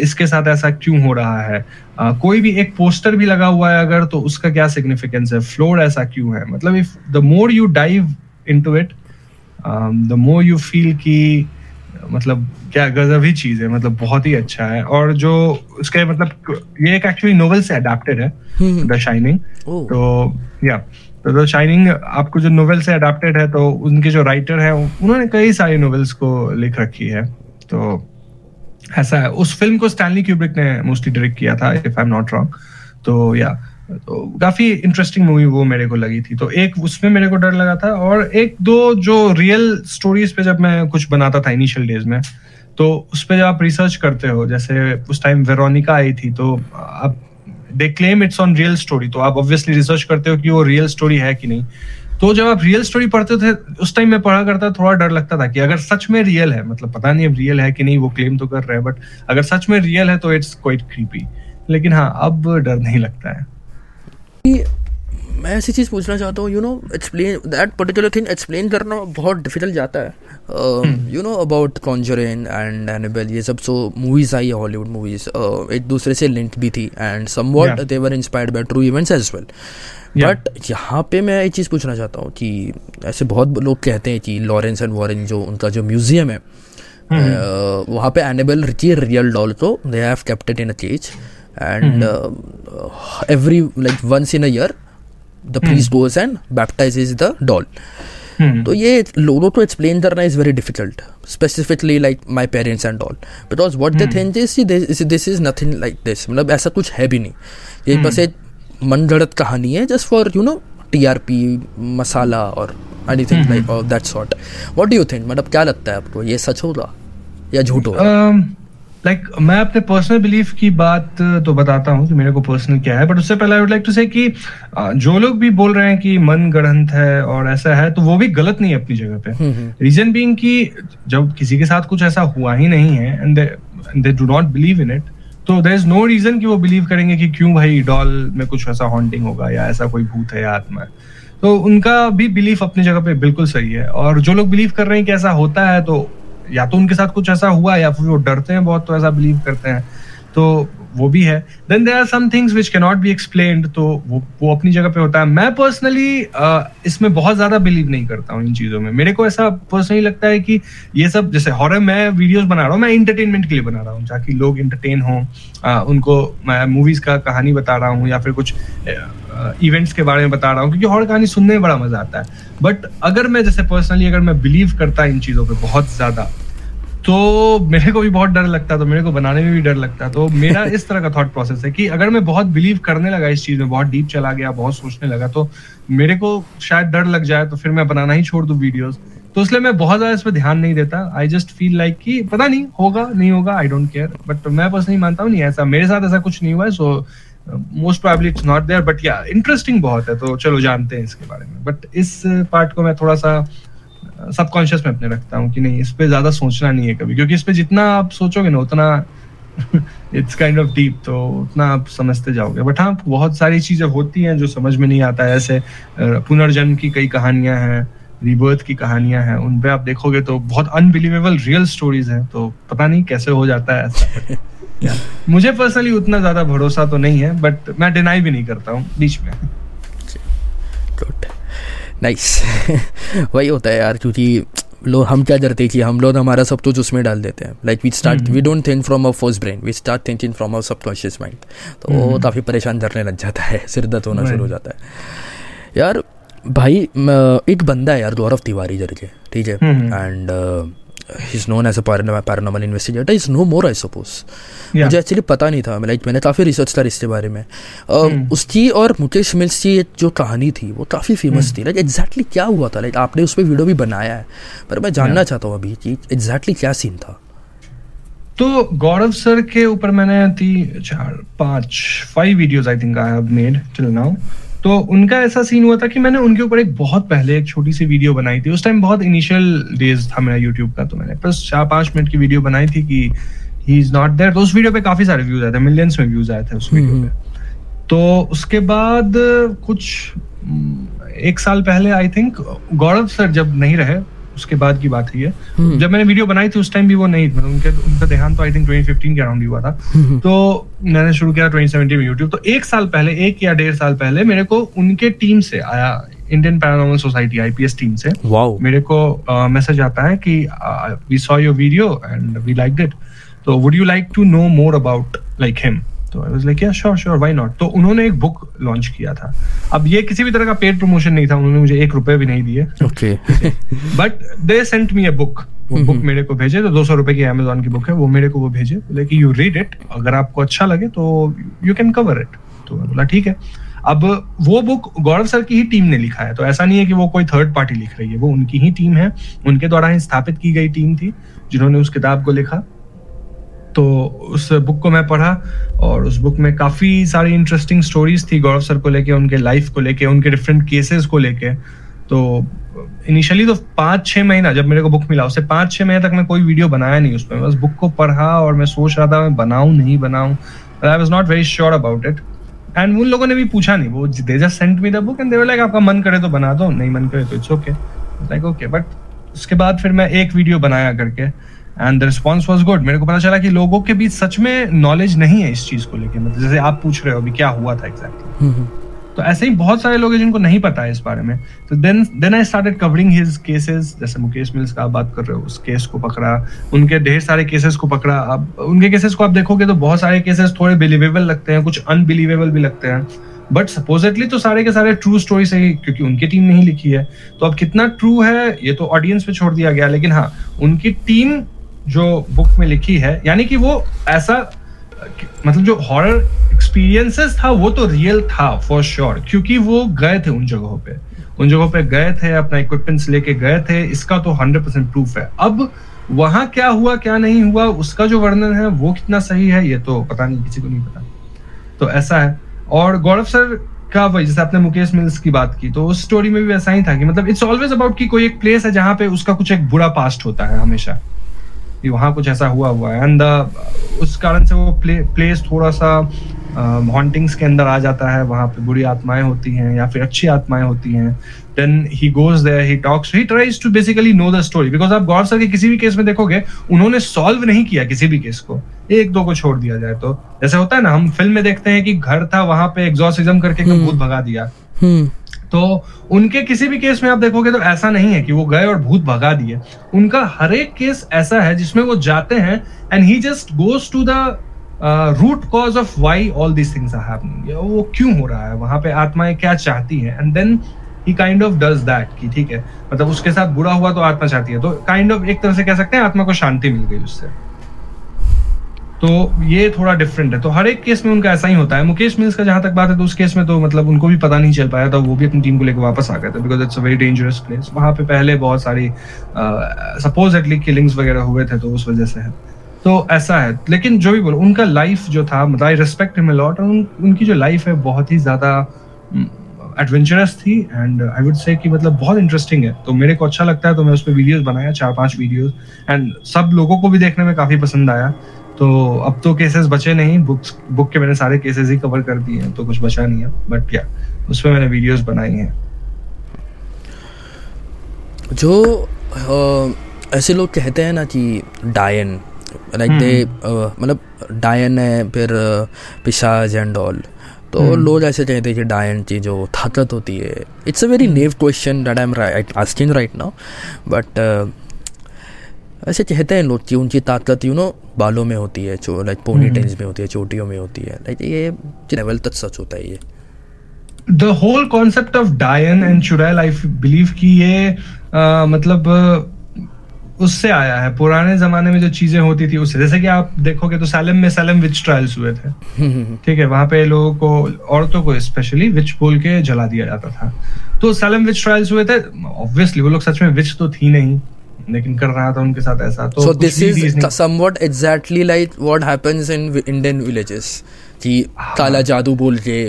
इसके साथ ऐसा क्यों हो रहा है? कोई भी एक पोस्टर भी लगा हुआ है अगर तो उसका क्या सिग्निफिकेंस है? फ्लोर ऐसा क्यों है? मतलब if the more you dive into it the more you feel कि मतलब क्या गजब ही चीज़ है मतलब बहुत ही अच्छा है। और जो उसके मतलब ये एक एक्चुअली नोवेल से अडेप्टेड है द शाइनिंग तो या तो द शाइनिंग आपको जो नोवेल से अडेप्टेड है तो उनके जो राइटर है उन्होंने कई सारी नोवेल्स को लिख रखी है। तो ऐसा है। उस फ़िल्म को स्टैनली क्यूब्रिक ने मोस्टली डायरेक्ट किया था if I am not wrong तो या तो काफ़ी इंटरेस्टिंग मूवी वो मेरे को लगी थी। तो एक उसमें मेरे को डर लगा था और एक दो जो रियल स्टोरीज पे जब मैं कुछ बनाता था इनिशियल डेज़ में तो उस पर जब आप रिसर्च करते हो, जैसे उस टाइम वेरोनिका आई थी तो आप they claim it's on real story तो आप ऑब्वियसली रिसर्च करते हो कि वो रियल स्टोरी है कि नहीं। तो जब आप रियल स्टोरी पढ़ते थे, उस टाइम में पढ़ा करता, थोड़ा डर लगता था कि अगर सच में रियल है मतलब पता नहीं अब रियल है कि नहीं, वो क्लेम तो कर रहे हैं बट अगर सच में रियल है तो इट्स क्वाइट क्रीपी लेकिन हाँ अब डर नहीं लगता है। मैं ऐसी चीज़ पूछना चाहता हूँ you know explain that particular thing explain करना बहुत डिफ़िकल्ट जाता है। You know about conjuring and Annabelle ये सब सो मूवीज़ आई है हॉलीवुड मूवीज़ एक दूसरे से लिंक भी थी and somewhat they were inspired by true events as well but यहाँ पे मैं एक चीज़ पूछना चाहता हूँ कि ऐसे बहुत लोग कहते हैं कि लॉरेंस एंड वॉरेन जो उनका जो म्यूज़ियम है hmm. uh, वहाँ पे एनेबल रिची रियल डॉल तो they have kept it in a cage and every like once in a year the priest goes and baptize the doll तो ये लोगों को एक्सप्लेन करना is very difficult specifically like my parents and all because what they think this is nothing like this मतलब ऐसा कुछ है भी नहीं। ये hmm. बस एक मन गढ़त कहानी है just for you know T R P मसाला और anything like that sort what do you think मतलब क्या लगता है आपको? ये सच होगा या झूठ होगा लाइक like, मैं अपने पर्सनल बिलीफ की बात तो बताता हूँ कि मेरे को पर्सनल क्या है बट उससे पहले आई वुड लाइक टू से कि जो लोग भी बोल रहे हैं कि मन गढ़ंत है और ऐसा है तो वो भी गलत नहीं है अपनी जगह पे। रीजन बीइंग कि जब किसी के साथ कुछ ऐसा हुआ ही नहीं है and they do not believe in it तो देर इज़ नो रीजन कि वो बिलीव करेंगे कि क्यों भाई डॉल में कुछ ऐसा हॉन्टिंग होगा या ऐसा कोई भूत है या आत्मा है। तो उनका भी बिलीफ अपनी जगह पे बिल्कुल सही है और जो लोग बिलीव कर रहे हैं कि ऐसा होता है तो या तो उनके साथ कुछ ऐसा हुआ या फिर वो डरते हैं बहुत तो ऐसा बिलीव करते हैं। तो वो भी है. Then there are some things which can not be explained तो वो वो अपनी जगह पे होता है. मैं पर्सनली इसमें बहुत ज़्यादा बिलीव नहीं करता हूँ इन चीज़ों में. मेरे को ऐसा पर्सनली लगता है कि ये सब, जैसे हॉरर मैं वीडियोस बना रहा हूँ, मैं इंटरटेनमेंट के लिए बना रहा हूँ ताकि लोग इंटरटेन हों उनको मैं मूवीज़ का कहानी बता रहा हूँ या फिर कुछ इवेंट्स के बारे में बता रहा हूँ, क्योंकि हॉरर कहानी सुनने में बड़ा मज़ा आता है. बट अगर मैं, जैसे पर्सनली अगर मैं बिलीव करता इन चीज़ों पर बहुत ज़्यादा तो मेरे को भी बहुत डर लगता तो मेरे को बनाने में भी डर लगता तो मेरा इस तरह का थॉट प्रोसेस है कि अगर मैं बहुत बिलीव करने लगा इस चीज़ में, बहुत डीप चला गया, बहुत सोचने लगा तो मेरे को शायद डर लग जाए तो फिर मैं बनाना ही छोड़ दू वीडियोस तो इसलिए मैं बहुत ज़्यादा इस पर ध्यान नहीं देता। आई जस्ट फील लाइक कि पता नहीं, होगा नहीं होगा आई डोंट केयर बट मैं पर्सनली मानता हूँ, नहीं, ऐसा, मेरे साथ ऐसा कुछ नहीं हुआ है so most probably it's not there but yeah interesting बहुत है तो चलो जानते हैं इसके बारे में। बट इस पार्ट को मैं थोड़ा सा सबकॉन्शियस में अपने रखता हूँ कि नहीं इस पे ज़्यादा सोचना नहीं है कभी। क्योंकि इस पे जितना आप सोचोगे ना उतना इट्स काइंड ऑफ़ डीप तो उतना आप समझते जाओगे। बट हाँ बहुत सारी चीज़ें होती हैं जो समझ में नहीं आता। है ऐसे पुनर्जन्म की कई कहानियाँ हैं रिबर्थ की कहानियाँ हैं उन पे आप देखोगे तो बहुत अनबिलीवेबल रियल स्टोरीज हैं तो पता नहीं कैसे हो जाता है ऐसा। [laughs] मुझे पर्सनली उतना ज़्यादा भरोसा तो नहीं है बट मैं डिनाई भी नहीं करता हूँ बीच में। गुड नाइस [laughs] वही होता है यार क्योंकि लोग हम क्या डरते हैं कि हम लोग हमारा सब कुछ उसमें डाल देते हैं। Like we start we don't think from a first brain we start thinking from a subconscious mind तो वो हम्म। काफ़ी परेशान करने लग जाता है [laughs] सिर दर्द होना शुरू हो जाता है। यार भाई एक बंदा है यार गौरव तिवारी करके ठीक है? And is known as a paranormal investigator is no more I suppose मुझे एक्चुअली पता नहीं था। लाइक मैंने काफ़ी रिसर्च करा इसके बारे में। hmm. उसकी और मुकेश मिल्स की जो कहानी थी वो काफ़ी फ़ेमस hmm. थी। लाइक एग्जैक्टली क्या हुआ था? लाइक आपने उस पर वीडियो भी बनाया है। पर मैं जानना yeah. चाहता हूँ अभी कि एग्जैक्टली क्या सीन था। तो गौरव सर के ऊपर मैंने तीन चार पाँच five videos I think I have made till now तो उनका ऐसा सीन हुआ था कि मैंने उनके ऊपर एक बहुत पहले एक छोटी सी वीडियो बनाई थी। उस टाइम बहुत इनिशियल डेज़ था मेरा यूट्यूब का तो मैंने बस चार पाँच मिनट की वीडियो बनाई थी कि ही इज़ नॉट देयर तो उस वीडियो पे काफ़ी सारे व्यूज़ आए थे मिलियंस में व्यूज़ आए थे उस वीडियो हम्म, पे। हम्म। तो उसके बाद कुछ एक साल पहले आई थिंक गौरव सर जब नहीं रहे उसके बाद की बात है ये। हम्म। जब मैंने वीडियो बनाई थी उस टाइम भी वो नहीं मतलब उनके उनका देहांत तो आई थिंक 2015 के अराउंड हुआ था। हम्म। तो मैंने शुरू किया 2017 में यूट्यूब तो एक साल पहले एक या डेढ़ साल पहले मेरे को उनके टीम से आया Indian paranormal society IPS team से। Wow. मेरे को मैसेज आता है कि we saw your video and we like it तो would you like to know more about like him तो I was like yeah sure sure why not तो उन्होंने एक बुक लॉन्च किया था। अब ये किसी भी तरह का पेड प्रमोशन नहीं था उन्होंने मुझे एक रुपए भी नहीं दिए। Okay but they sent me a book वो बुक मेरे को भेजे तो दो सौ रुपए की अमेजोन की बुक है वो मेरे को वो भेजे। बोले कि यू रीड इट अगर आपको अच्छा लगे तो यू कैन कवर इट तो बोला ठीक है। अब वो बुक गौरव सर की ही टीम ने लिखा है तो ऐसा नहीं है कि वो कोई थर्ड पार्टी लिख रही है वो उनकी ही टीम है। उनके द्वारा ही स्थापित की गई टीम थी जिन्होंने उस किताब को लिखा। तो उस बुक को मैं पढ़ा और उस बुक में काफ़ी सारी इंटरेस्टिंग स्टोरीज थी गौरव सर को लेके, उनके लाइफ को लेके, उनके डिफरेंट केसेस को लेके। तो इनिशियली तो पाँच छह महीना जब मेरे को बुक मिला, उससे पाँच छह महीने तक मैं कोई वीडियो बनाया नहीं उसमें। बस बुक को पढ़ा और मैं सोच रहा था मैं बनाऊँ, नहीं बनाऊँ। I was not very sure about it and उन लोगों ने भी पूछा नहीं, वो they just sent me the book and they were like आपका मन करे तो बना दो, नहीं मन करे तो it's okay like okay but उसके बाद फिर मैं एक वीडियो बनाया करके and the response was good मेरे को पता चला कि लोगों के बीच सच में नॉलेज नहीं है इस चीज़ को लेकर मतलब जैसे आप पूछ रहे हो अभी क्या हुआ था एग्जैक्टली exactly. तो ऐसे ही बहुत सारे लोग हैं जिनको नहीं पता है इस बारे में। तो then then I started covering his cases जैसे मुकेश मिल्स का आप बात कर रहे हो उस केस को पकड़ा उनके ढेर सारे केसेस को पकड़ा। अब उनके केसेस को आप देखोगे तो बहुत सारे केसेस थोड़े बिलीवेबल लगते हैं कुछ अनबिलीवेबल भी लगते हैं। बट सपोजिटली तो सारे के सारे ट्रू स्टोरी से ही क्योंकि उनकी टीम नहीं लिखी है। तो अब कितना ट्रू है ये तो ऑडियंस पे छोड़ दिया गया। लेकिन हाँ उनकी टीम जो बुक में लिखी है, यानी कि वो ऐसा मतलब जो हॉरर एक्सपीरियंसेस था, वो तो रियल था फॉर श्योर क्योंकि वो गए थे उन जगहों पे। उन जगहों पे गए थे, अपना इक्विपमेंट्स लेके गए थे, इसका तो हंड्रेड परसेंट प्रूफ है। अब वहाँ क्या हुआ, क्या नहीं हुआ, उसका जो वर्णन है, वो कितना सही है, ये तो पता नहीं, किसी को नहीं पता। तो ऐसा है। और गौरव सर का वही, जैसे आपने मुकेश मिल्स की बात की तो उस स्टोरी में भी ऐसा ही था कि मतलब इट्स ऑलवेज अबाउट कि कोई एक प्लेस है जहाँ पे उसका कुछ एक बुरा पास्ट होता है, हमेशा। कि वहाँ कुछ ऐसा हुआ हुआ है। एंड uh, उस कारण से वो प्ले, प्लेस थोड़ा सा हॉन्टिंग्स uh, के अंदर आ जाता है। वहाँ पे बुरी आत्माएँ होती हैं या फिर अच्छी आत्माएँ होती हैं। Then he goes there he talks he tries to basically know the story because आप गौर सर के किसी भी केस में देखोगे उन्होंने सॉल्व नहीं किया किसी भी केस को। एक दो को छोड़ दिया जाए तो। जैसे होता है ना हम फ़िल्म में देखते हैं कि घर था वहाँ पे एग्जॉसिज्म करके हम्म। भूत भगा दिया। हम्म। तो उनके किसी भी केस में आप देखोगे तो ऐसा नहीं है कि वो गए और भूत भगा दिए। उनका हर एक केस ऐसा है जिसमें वो जाते हैं and he just goes to the root cause of why all these things are happening वो क्यों हो रहा है? वहाँ पे आत्माएँ क्या चाहती हैं? And then he kind of does that कि ठीक है। मतलब उसके साथ बुरा हुआ तो आत्मा चाहती है। तो काइंड kind ऑफ़ of, एक तरह से कह सकते हैं आत्मा को शांति मिल गई उससे। तो ये थोड़ा डिफरेंट है। तो हर एक केस में उनका ऐसा ही होता है। मुकेश मिल्स का जहाँ तक बात है तो उस केस में तो मतलब उनको भी पता नहीं चल पाया था वो भी अपनी टीम को लेकर वापस आ गए थे because it's a very dangerous place वहाँ पे पहले बहुत सारी सपोजिटली किलिंग्स वगैरह हुए थे तो उस वजह से है। तो ऐसा है। लेकिन जो भी बोलो उनका लाइफ जो था मतलब आई रिस्पेक्ट हिम लॉट और उन, उनकी जो लाइफ है बहुत ही ज़्यादा एडवेंचरस थी। एंड आई वुड से कि मतलब बहुत इंटरेस्टिंग है। तो मेरे को अच्छा लगता है तो मैं उस पर वीडियोस बनाया चार पाँच वीडियोस एंड सब लोगों को भी देखने में काफ़ी पसंद आया। तो अब तो केसेस बचे नहीं बुक्स बुक के मैंने सारे केसेस ही कवर कर दिए हैं तो कुछ बचा नहीं है बट क्या उस पर मैंने वीडियोस बनाई हैं। जो आ, ऐसे लोग कहते हैं ना कि डायन लाइक दे मतलब डायन है फिर पिशाज एंड ऑल तो hmm. लोग ऐसे कहते हैं कि डायन की जो ताकत होती है it's a very naive question that I am asking right now but ऐसे कहते हैं लोग कि उनकी ताकत यू नो बालों में होती है जो लाइक पोनी टेंस में होती है चोटियों में होती है। लाइक ये लेवल तक सच होता है ये। The whole concept of dayan and chudail I believe कि ये uh, मतलब उससे आया है। पुराने जमाने में जो चीज़ें होती थी उससे। जैसे कि आप देखोगे तो सैलम में सैलम विच ट्रायल्स हुए थे। [laughs] ठीक है वहाँ पे लोगों को औरतों को स्पेशली विच बोल के जला दिया जाता था। तो सैलम विच ट्रायल्स हुए थे ऑब्वियसली वो लोग सच में विच तो थी नहीं। लेकिन कर रहा था उनके साथ ऐसा तो this is somewhat exactly like what happens in Indian villages कि हाँ। काला जादू बोल के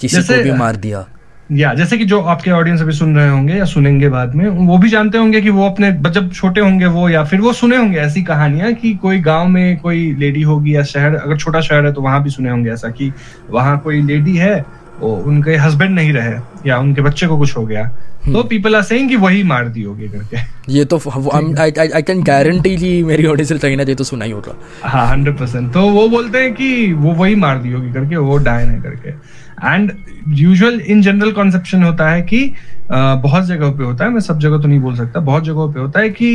किसी को भी मार दिया या जैसे कि जो आपके ऑडियंस अभी सुन रहे होंगे या सुनेंगे बाद में वो भी जानते होंगे कि वो अपने जब छोटे होंगे वो या फिर वो सुने होंगे ऐसी कहानियाँ कि कोई गाँव में कोई लेडी होगी या शहर अगर छोटा शहर है तो वहाँ भी सुने होंगे ऐसा कि वहाँ कोई लेडी है उनके हस्बैंड नहीं रहे या उनके बच्चे को कुछ हो गया तो पीपल आर सेइंग कि वही मार दी होगी करके। ये तो आई कैन गारंटी कि मेरी ऑडियंस से कहीं ना कहीं तो सुना ही होगा। हाँ हंड्रेड परसेंट तो वो बोलते हैं कि वो वही मार दी होगी करके वो डायन है करके। And usual in general conception होता है कि बहुत जगह पे होता है, मैं सब जगह तो नहीं बोल सकता, बहुत जगहों पे होता है कि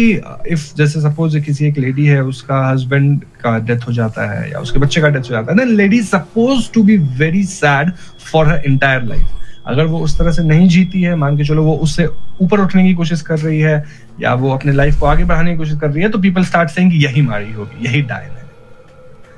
इफ़ जैसे सपोज़ किसी एक लेडी है, उसका हस्बैंड का डेथ हो जाता है, या उसके बच्चे का डेथ हो जाता है lady suppose to be very sad for her entire life अगर वो उस तरह से नहीं जीती है, मान के चलो वो उससे ऊपर उठने की कोशिश कर रही है, या वो अपने लाइफ को आगे बढ़ाने की कोशिश कर रही है तो पीपल स्टार्ट सेइंग यही मारी होगी, यही डायल है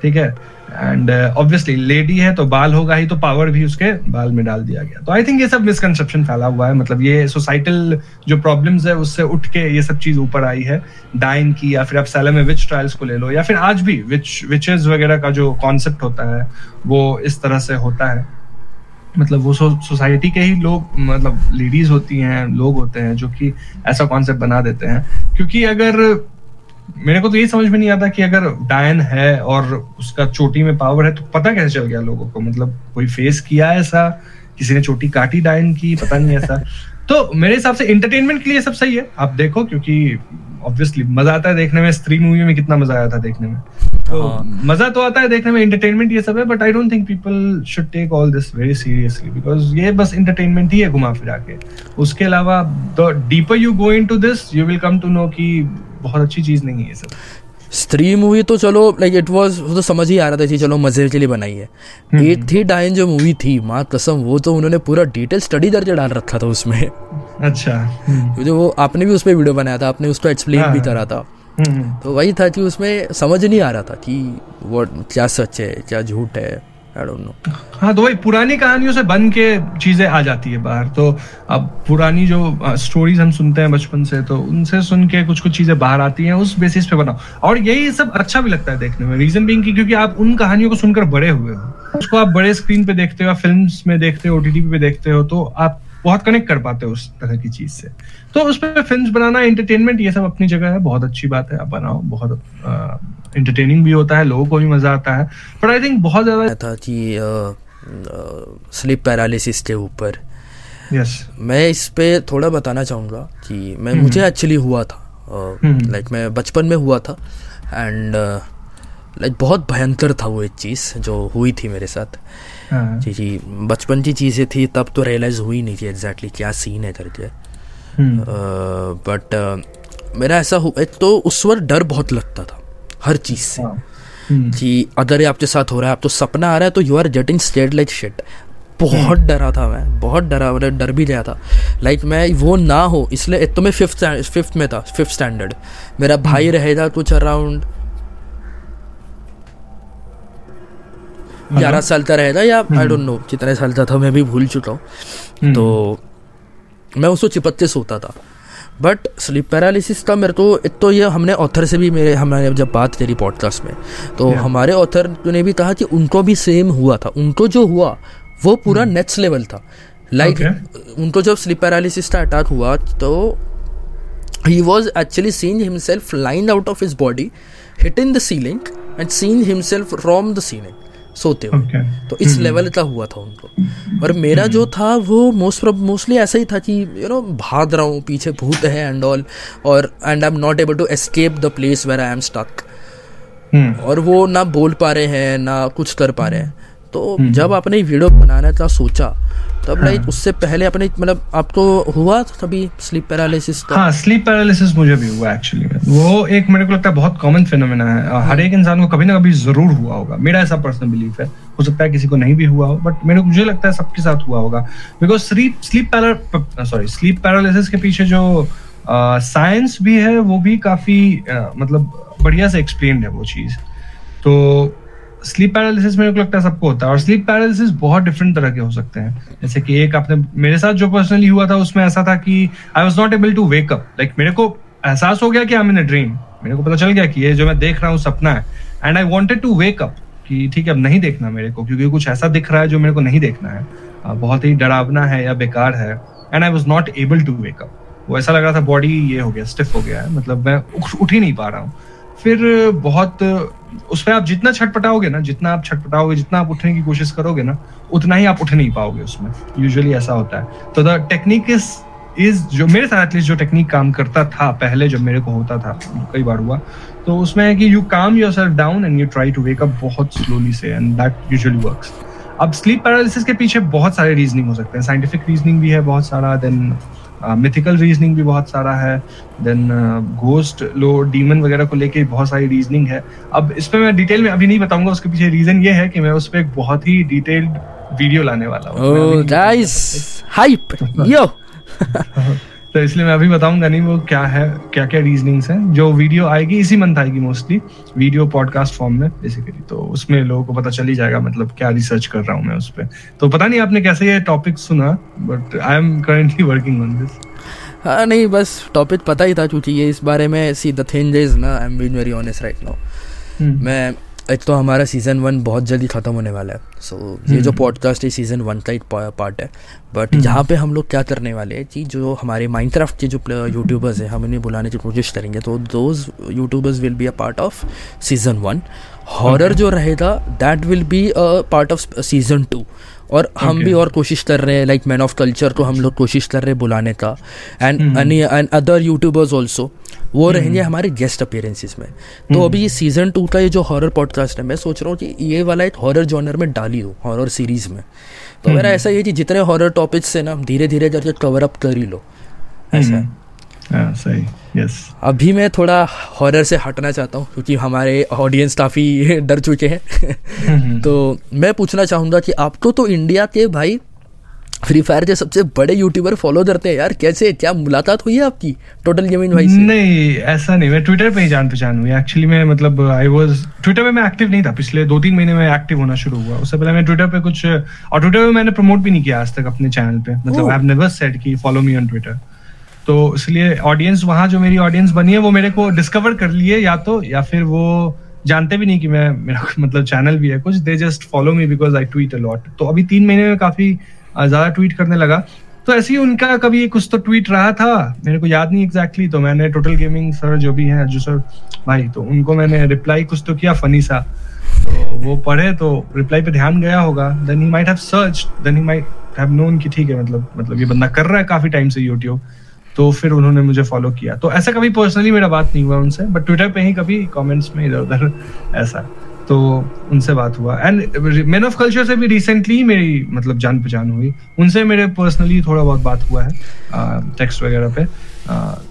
ठीक है? एंड ऑब्वियसली लेडी है तो बाल होगा ही तो पावर भी उसके बाल में डाल दिया गया। तो आई थिंक ये सब मिसकंसेप्शन फैला हुआ है। मतलब ये सोसाइटल जो प्रॉब्लम्स है, उससे उठ के ये सब चीज़ ऊपर आई है। डाइन की या फिर आप सैलम में विच ट्रायल्स को ले लो, या फिर आज भी विच विचेस वगैरह का जो कॉन्सेप्ट होता है, वो इस तरह से होता है। मतलब वो सोसाइटी के ही लोग मतलब लेडीज़ होती हैं, लोग होते हैं, जो कि ऐसा कॉन्सेप्ट बना देते हैं। क्योंकि अगर मेरे को तो ये समझ में नहीं आता कि अगर डायन है और उसका चोटी में पावर है तो पता कैसे चल गया लोगों को? मतलब कोई फेस किया ऐसा? किसी ने चोटी काटी डायन की? पता नहीं ऐसा। [laughs] तो मेरे हिसाब से एंटरटेनमेंट के लिए सब सही है। आप देखो क्योंकि ऑब्वियसली मज़ा आता है देखने में। स्त्री मूवी में कितना मज़ा आया था देखने में। तो हाँ। मज़ा तो आता है देखने में। एंटरटेनमेंट ये सब है but I don't think people should take all this very seriously because ये बस एंटरटेनमेंट ही है घुमा फिरा के। उसके अलावा the deeper you go into this you will come to know कि बहुत अच्छी चीज़ नहीं है सब। स्त्री मूवी तो चलो लाइक इट वाज वो तो समझ ही आ रहा था कि चलो मज़े के लिए बनाई है। हम्म, हम्म। थी डायन जो मूवी थी माँ कसम वो तो उन्होंने पूरा डिटेल स्टडी करके डाल रखा था उसमें। अच्छा हम्म। जो वो आपने भी उस पर वीडियो बनाया था आपने उसको एक्सप्लेन हाँ, भी करा था। तो वही था कि उसमें समझ नहीं आ रहा था कि वो क्या सच है क्या झूठ है। आई डोंट नो हाँ तो वही पुरानी कहानियों से बन के चीज़ें आ जाती है बाहर। तो अब पुरानी जो स्टोरीज हम सुनते हैं बचपन से तो उनसे सुन के कुछ कुछ चीज़ें बाहर आती हैं, उस बेसिस पे बनाओ। और यही सब अच्छा भी लगता है देखने में रीजन बिंग की क्योंकि आप उन कहानियों को सुनकर बड़े हुए हो। उसको आप बड़े स्क्रीन पे देखते हो फ़िल्म में देखते हो ओटीटी पे देखते हो तो आप बहुत कनेक्ट कर पाते हो उस तरह की चीज़ से तो उस पर फ़िल्म बनाना एंटरटेनमेंट ये सब अपनी जगह है बहुत अच्छी बात है आप बनाओ बहुत एंटरटेनिंग भी होता है लोगों को भी मज़ा आता है बट आई थिंक बहुत ज़्यादा था कि स्लीप पैरालिसिस के ऊपर yes. मैं इस पे थोड़ा बताना चाहूँगा कि मैं मुझे एक्चुअली हुआ था लाइक मैं बचपन में हुआ था एंड लाइक बहुत भयंकर था वो एक चीज़ जो हुई थी मेरे साथ। जी जी। बचपन की चीज़ें थी तब तो रियलाइज़ हुई नहीं थी एग्जैक्टली क्या सीन है करके बट मेरा ऐसा हुआ तो उस वक्त डर बहुत लगता था हर चीज़ से। हाँ। कि अगर ये आपके साथ हो रहा है आप तो सपना आ रहा है तो you are getting stayed like shit बहुत डरा था मैं बहुत डरा मतलब डर भी गया था। लाइक like, मैं वो ना हो इसलिए एक तो मैं फिफ्थ फिफ्थ में था फिफ्थ स्टैंडर्ड मेरा भाई रहेगा कुछ अराउंड ग्यारह साल का रहेगा या आई डोंट नो कितने साल का था मैं भी भूल चुका हूँ हम्म। तो मैं उसको चिपत्ते सोता था बट स्लीप पैरालिसिस का मेरे को एक तो ये हमने ऑथर से भी मेरे हमने जब बात करी पॉडकास्ट में तो yeah. हमारे ऑथर ने भी कहा कि उनको भी सेम हुआ था उनको जो हुआ वो पूरा नेक्स्ट hmm. लेवल था लाइक like, okay. उनको जब स्लीप पैरालिसिस का अटैक हुआ तो he was actually seen himself line out of his body hit in the ceiling and seen himself from the ceiling सोते हुए। Okay. तो इस लेवल हम्म। का हुआ था उनको। और मेरा जो था वो मोस्ट मोस्टली ऐसा ही था कि यू नो भाग रहा हूँ पीछे भूत है एंड ऑल और and I am not able to escape the place where I am stuck और वो ना बोल पा रहे हैं ना कुछ कर पा रहे हैं। तो हम्म। जब आपने वीडियो बनाना था सोचा तब लाइक हाँ. उससे पहले अपने मतलब आपको हुआ कभी स्लीप पैरालिसिस हाँ स्लीप पैरालिसिस मुझे भी हुआ एक्चुअली वो एक मेरे को लगता है बहुत कॉमन फिनोमेना है। हर एक इंसान को कभी ना कभी ज़रूर हुआ होगा। मेरा ऐसा पर्सनल बिलीफ है। हो सकता है किसी को नहीं भी हुआ हो बट मेरे को मुझे लगता है सबके साथ हुआ होगा। Because sleep sleep para sorry sleep paralysis के पीछे जो साइंस भी है वो भी काफ़ी मतलब बढ़िया से एक्सप्लेन है वो चीज़। तो स्लीप पैरालिसिस मेरे को लगता है सबको होता है। और स्लीप पैरालिसिस बहुत डिफरेंट तरह के हो सकते हैं। जैसे कि एक आपने मेरे साथ जो पर्सनली हुआ था, उसमें ऐसा था कि I was not able to wake up like मेरे को एहसास हो गया कि आई इन अ ड्रीम मेरे को पता चल गया कि ये जो मैं देख रहा हूँ सपना है। And I wanted to wake up कि ठीक है, अब नहीं देखना मेरे को, क्योंकि कुछ ऐसा दिख रहा है जो मेरे को नहीं देखना है। बहुत ही डरावना है या बेकार है। And I was not able to wake up वो ऐसा लग रहा था बॉडी ये हो गया स्टिफ हो गया है। मतलब मैं उठ ही नहीं पा रहा हूँ। फिर बहुत उस पर आप जितना छटपटाओगे ना, जितना आप छटपटाओगे जितना आप उठने की कोशिश करोगे ना, उतना ही आप उठ नहीं पाओगे उसमें। यूजुअली ऐसा होता है। तो द टेक्निक इज़ इज़ जो, मेरे साथ एटलीस्ट जो टेक्निक काम करता था, पहले जब मेरे को होता था, कई बार हुआ तो उसमें है कि you calm your self down and you try to wake up बहुत स्लोली से एंड दैट यूजुअली वर्क्स अब स्लीप पैरालिसिस के पीछे बहुत सारे रीजनिंग हो सकते हैं। साइंटिफिक रीजनिंग भी है बहुत सारा देन मिथिकल रीजनिंग भी बहुत सारा है देन घोस्ट लो डीमन वगैरह को लेके बहुत सारी रीजनिंग है। अब इस पर मैं डिटेल में अभी नहीं बताऊँगा उसके पीछे रीजन ये है कि मैं उस पर एक बहुत ही डिटेल्ड वीडियो लाने वाला हूँ। Oh, हाइप यो [laughs] [laughs] तो इसलिए मैं अभी बताऊँगा नहीं वो क्या है क्या क्या रीजनिंग्स हैं। जो वीडियो आएगी इसी मंथ आएगी मोस्टली वीडियो पॉडकास्ट फॉर्म में बेसिकली तो उसमें लोगों को पता चल ही जाएगा मतलब क्या रिसर्च कर रहा हूँ मैं उस पर तो पता नहीं आपने कैसे ये टॉपिक सुना but I am currently working on this हाँ नहीं बस टॉपिक पता ही था क्योंकि ये इस बारे में सी द थिंग इज़ ना I am being very honest right now मैं एक तो हमारा सीज़न वन बहुत जल्दी ख़त्म होने वाला है। सो so, ये जो पॉडकास्ट हम्म। है सीज़न वन का एक पार्ट है। बट हम्म। यहाँ पे हम लोग क्या करने वाले हैं कि जो हमारे माइनक्राफ्ट के जो यूट्यूबर्स हैं हम इन्हें बुलाने की कोशिश करेंगे। तो those youtubers will be a part of season one horror जो रहेगा that will be a part of season two और हम okay. भी और कोशिश कर रहे हैं लाइक मैन ऑफ़ कल्चर को हम लोग कोशिश कर रहे हैं बुलाने का and and other youtubers also वो hmm. रहेंगे हमारे गेस्ट अपेयरेंसेस में तो hmm. अभी ये सीज़न टू का ये जो हॉरर पॉडकास्ट है मैं सोच रहा हूँ कि ये वाला एक हॉरर जॉनर में डाली दो हॉरर सीरीज़ में तो मेरा hmm. ऐसा ये कि जितने हॉरर टॉपिक्स है ना धीरे धीरे करके कवर अप कर ही लो ऐसा है हाँ, सही यस अभी मैं थोड़ा हॉरर से हटना चाहता हूँ क्योंकि हमारे ऑडियंस काफ़ी [laughs] डर चुके हैं। तो मैं पूछना चाहूँगा कि आपको तो इंडिया के भाई फ्री फायर के सबसे बड़े यूट्यूबर फॉलो करते हैं यार कैसे क्या मुलाकात हुई है आपकी टोटल गेमिंग भाई से नहीं ऐसा नहीं मैं ट्विटर पे ही जान पहचान हुई एक्चुअली मैं मतलब आई वाज ट्विटर पे मैं एक्टिव नहीं था पिछले दो तीन महीने में एक्टिव होना शुरू हुआ उससे पहले मैं ट्विटर पे कुछ और ट्विटर पे मैंने प्रमोट भी नहीं किया आज तक अपने चैनल पे मतलब आई हैव नेवर सेड कि फॉलो मी ऑन ट्विटर तो इसलिए ऑडियंस वहाँ जो मेरी ऑडियंस बनी है वो मेरे को डिस्कवर कर लिए या तो या फिर वो जानते भी नहीं कि मैं मेरा मतलब चैनल भी है कुछ। They just follow me because I tweet a lot तो अभी तीन महीने में काफ़ी ज़्यादा ट्वीट करने लगा। तो ऐसे ही उनका कभी कुछ तो ट्वीट रहा था। मेरे को याद नहीं एग्जैक्टली exactly, तो मैंने टोटल गेमिंग सर जो भी है जो सर भाई तो उनको मैंने रिप्लाई कुछ तो किया फनी सा। तो वो पढ़े तो रिप्लाई पे ध्यान गया होगा। Then he might have search then he might have known कि ठीक है मतलब मतलब ये बंदा कर रहा है काफ़ी टाइम से यूट्यूब तो फिर उन्होंने मुझे फॉलो किया। तो ऐसा कभी पर्सनली मेरा बात नहीं हुआ उनसे बट ट्विटर पे ही कभी कमेंट्स में इधर उधर ऐसा। तो उनसे बात हुआ। एंड मैन ऑफ़ कल्चर से भी रिसेंटली ही मेरी मतलब जान पहचान हुई। उनसे मेरे पर्सनली थोड़ा बहुत बात हुआ है टेक्स्ट वगैरह पे।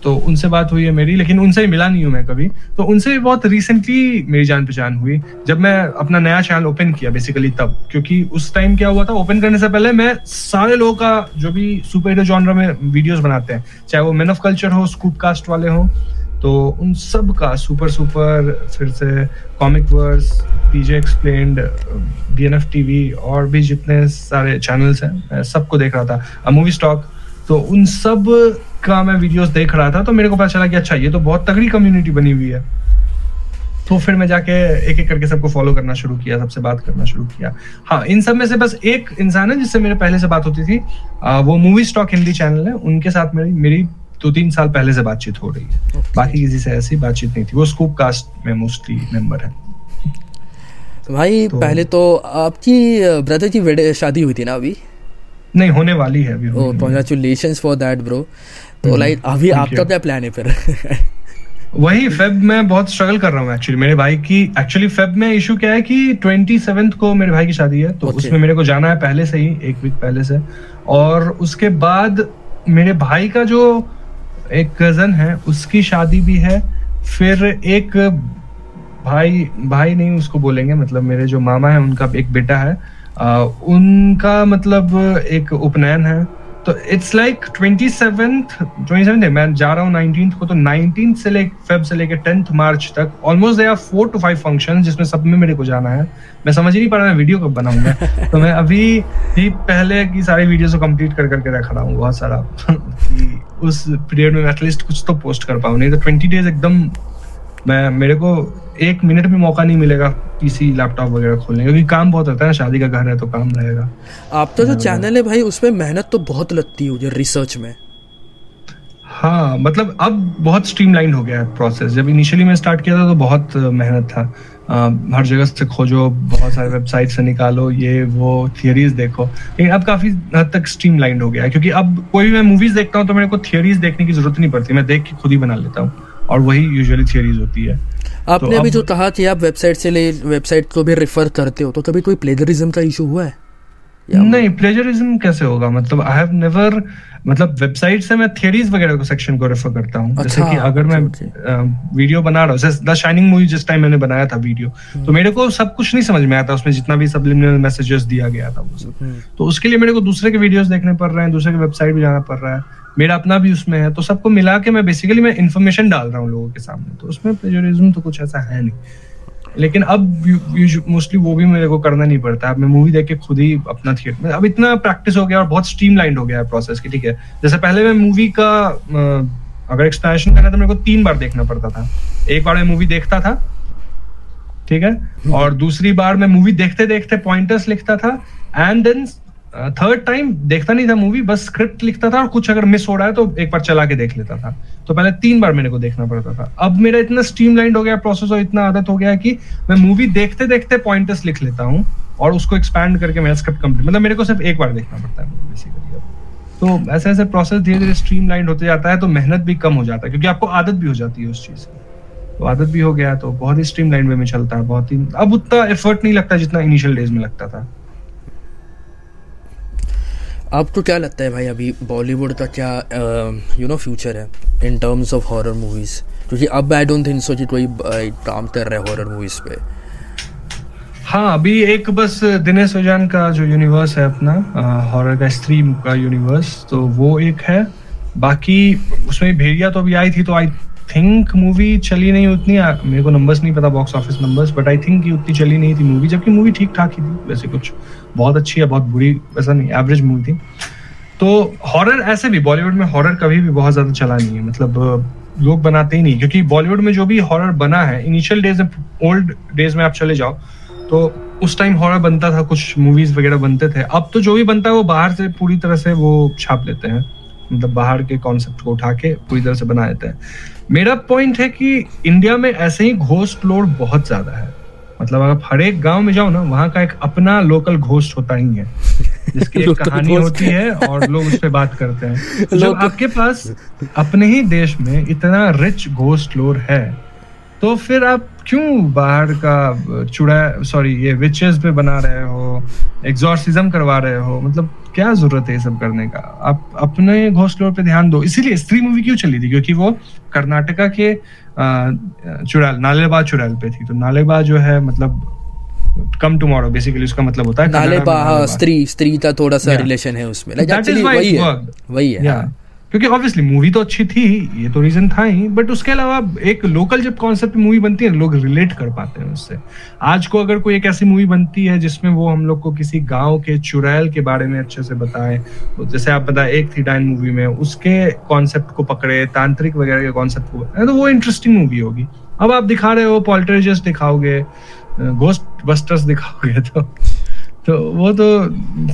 तो उनसे बात हुई है मेरी, लेकिन उनसे ही मिला नहीं हूँ मैं कभी। तो उनसे भी बहुत रिसेंटली मेरी जान पहचान हुई, जब मैं अपना नया चैनल ओपन किया बेसिकली तब। क्योंकि उस टाइम क्या हुआ था ओपन करने से पहले मैं सारे लोगों का जो भी सुपर हीरो जॉनर में वीडियोस बनाते हैं, चाहे वो मैन ऑफ़ कल्चर हो स्कूप कास्ट वाले हो तो उन सब का सुपर सुपर फिर से comic verse PJ explained B N F TV और भी जितने सारे चैनल्स हैं सबको देख रहा था। मूवी स्टॉक तो उन सब का मैं वीडियोस देख रहा था तो मेरे को पता चला कि अच्छा ये तो बहुत तगड़ी कम्युनिटी बनी हुई है। तो फिर मैं जाके एक एक करके सबको फॉलो करना शुरू किया सबसे बात करना शुरू किया। हाँ इन सब में से बस एक इंसान है जिससे मेरे पहले से बात होती थी। आ, वो मूवी स्टॉक हिंदी चैनल है उनके साथ मेरी मेरी दो तीन साल पहले से बातचीत हो रही है। Okay. बाकी किसी से ऐसी बातचीत नहीं थी। वो स्कूप कास्ट में मोस्टली मेंबर है। तो भाई तो, पहले तो आपकी ब्रदर की शादी हुई थी ना अभी? नहीं होने वाली है अभी oh congratulations for that bro तो लाइक हम्म, अभी आपका क्या प्लान है फिर? [laughs] वही फेब में बहुत स्ट्रगल कर रहा हूँ एक्चुअली मेरे भाई की एक्चुअली फेब में इशू क्या है कि ट्वेंटी सेवेंथ को मेरे भाई की शादी है तो okay. उसमें मेरे को जाना है पहले से ही एक वीक पहले से। और उसके बाद मेरे भाई का जो एक कज़न है उसकी शादी भी है फिर एक भाई भाई नहीं उसको बोलेंगे मतलब मेरे जो मामा है उनका एक बेटा है आ, उनका मतलब एक उपनयन है तो it's like twenty seventh twenty seven मैं जा रहा हूँ नाइनटीन को तो नाइनटीन से लेकर फेब से लेकर टेंथ मार्च तक almost they are four to five function जिसमें सब में मेरे को जाना है। मैं समझ ही नहीं पा रहा मैं वीडियो कब बनाऊँगा। [laughs] तो मैं अभी ही पहले की सारी वीडियो को कंप्लीट कर करके रख रहा हूँ बहुत सारा। [laughs] उस पीरियड में एटलीस्ट कुछ तो पोस्ट कर पाऊँ नहीं तो ट्वेंटी डेज़ एकदम मैं मेरे को एक मिनट भी मौका नहीं मिलेगा पीसी लैपटॉप वगैरह खोलने क्योंकि काम बहुत रहता है ना शादी का घर है तो काम रहेगा। आप तो जो चैनल है भाई उसमें मेहनत तो बहुत लगती है रिसर्च में। हाँ मतलब अब बहुत स्ट्रीमलाइन हो गया है प्रोसेस जब इनिशियली मैं स्टार्ट किया था तो बहुत मेहनत था। आ, हर जगह से खोजो बहुत सारे वेबसाइट से निकालो ये वो थियरीज देखो। लेकिन अब काफ़ी हद तक स्ट्रीमलाइन हो गया है क्योंकि अब कोई भी मैं मूवीज़ देखता हूँ तो मेरे को थियरीज देखने की ज़रूरत नहीं पड़ती। मैं देख के खुद ही बना लेता हूँ। और वही यूजुअली थियरीज होती है। आपने तो अभी जो कहा कि आप वेबसाइट से ले वेबसाइट को भी रेफर करते हो तो कभी कोई प्लेजरिज्म का इशू हुआ है? नहीं प्लेजरिज्म कैसे होगा? मतलब आई हैव नेवर मतलब वेबसाइट से मैं थियरीज वगैरह को सेक्शन को रेफर करता हूँ। अच्छा, जैसे कि अगर मैं वीडियो बना रहा हूँ द शाइनिंग मूवी जिस टाइम मैंने बनाया था वीडियो हम्म। तो मेरे को सब कुछ नहीं समझ में आया था उसमें जितना भी सबलिमिनल मैसेजेस दिया गया था वो सब। हम्म। तो उसके लिए मेरे को दूसरे के वीडियोस देखने पड़ रहे हैं दूसरे के वेबसाइट भी जाना पड़ रहा है। मेरा अपना भी उसमें है तो सबको मिला के मैं बेसिकली मैं इन्फॉर्मेशन डाल रहा हूँ लोगों के सामने तो उसमें प्लेजरिज्म तो कुछ ऐसा है नहीं। लेकिन अब मोस्टली वो भी मेरे को करना नहीं पड़ता। अब मैं मूवी देख के खुद ही अपना थिएटर अब इतना प्रैक्टिस हो गया और बहुत स्ट्रीम हो गया है प्रोसेस की, ठीक है? जैसे पहले मैं मूवी का अगर एक्सप्लेनेशन करना तो मेरे को तीन बार देखना पड़ता था। एक बार मैं मूवी देखता था, ठीक है। और दूसरी बार मैं मूवी देखते देखते पॉइंटर्स लिखता था एंड देन थर्ड टाइम देखता नहीं था मूवी बस स्क्रिप्ट लिखता था और कुछ अगर मिस हो रहा है तो एक बार चला के देख लेता था। तो पहले तीन बार मेरे को देखना पड़ता था। अब मेरा इतना स्ट्रीमलाइंड हो गया प्रोसेस और इतना आदत हो गया कि मैं मूवी देखते देखते पॉइंटर्स लिख लेता हूँ और उसको एक्सपैंड करके मेरा स्क्रिप्ट कंप्लीट मतलब मेरे को सिर्फ़ एक बार देखना पड़ता है बेसिकली तो ऐसे ऐसे प्रोसेस धीरे धीरे स्ट्रीमलाइंड होते जाता है तो मेहनत भी कम हो जाता है, क्योंकि आपको आदत भी हो जाती है उस चीज़ की। तो आदत भी हो गया तो बहुत ही स्ट्रीमलाइन वे में चलता है, बहुत ही अब उतना एफर्ट नहीं लगता जितना इनिशियल डेज़ में लगता था। आपको क्या लगता है भाई अभी बॉलीवुड का क्या यू नो फ्यूचर है in terms of horror movies क्योंकि अब आई डोंट थिंक सो कि कोई काम कर रहा है हॉरर मूवीज़ पे। हाँ अभी एक बस दिनेश ओजान का जो यूनिवर्स है अपना हॉरर का स्ट्रीम का यूनिवर्स तो वो एक है। बाकी उसमें भेड़िया तो अभी आई थी तो आई थिंक मूवी चली नहीं उतनी। मेरे को नंबर्स नहीं पता box office numbers but I think उतनी चली नहीं थी मूवी जबकि मूवी ठीक ठाक ही थी, वैसे कुछ। बहुत अच्छी या बहुत बुरी वैसा नहीं एवरेज मूवी थी। तो हॉरर ऐसे भी बॉलीवुड में हॉरर कभी भी बहुत ज़्यादा चला नहीं है मतलब लोग बनाते ही नहीं, क्योंकि बॉलीवुड में जो भी हॉरर बना है इनिशियल डेज़ में ओल्ड डेज़ में आप चले जाओ तो उस टाइम हॉरर बनता था, कुछ मूवीज़ वगैरह बनते थे। अब तो जो भी बनता है, वो बाहर से, पूरी तरह से वो छाप लेते हैं मतलब बाहर के कॉन्सेप्ट को उठा के पूरी तरह से बना देते हैं। मेरा पॉइंट है कि इंडिया में ऐसे ही घोस्ट लोड बहुत ज़्यादा है। मतलब आप हर एक गाँव में जाओ ना वहाँ का एक अपना लोकल घोस्ट होता ही है जिसकी एक [laughs] कहानी होती है और लोग उस पर बात करते हैं। [laughs] जब आपके पास अपने ही देश में इतना रिच घोस्ट लोर है तो फिर आप क्यों बाहर का चुड़ा सॉरी ये विचेस पे बना रहे हो एग्जॉर्सिज्म करवा रहे हो? मतलब क्या ज़रूरत है ये सब करने का? आप अपने घोस्ट लोर पे ध्यान दो। इसीलिए स्त्री मूवी क्यों चली थी? क्योंकि वो कर्नाटका के चुड़ैल नालेबा चुड़ैल पे थी। तो नालेबा जो है मतलब कम टुमारो बेसिकली उसका मतलब होता है नालेबा हाँ, स्त्री स्त्री का थोड़ा सा रिलेशन है उसमें। वही है। वही है। क्योंकि ऑब्वियसली मूवी तो अच्छी थी, ये तो रीजन था ही बट उसके अलावा एक लोकल जब कॉन्सेप्ट मूवी बनती है, लोग रिलेट कर पाते हैं उससे। आज को अगर कोई एक ऐसी मूवी बनती है जिसमें वो हम लोग को किसी गाँव के चुड़ैल के बारे में अच्छे से बताए तो जैसे आप बताए, एक थी डाइन मूवी में, उसके कॉन्सेप्ट को पकड़े, तांत्रिक वगैरह के कॉन्सेप्ट को तो वो इंटरेस्टिंग मूवी होगी। अब आप दिखा रहे हो पॉलिटेरिजस दिखाओगे घोस्ट बस्टर्स दिखाओगे तो तो वो तो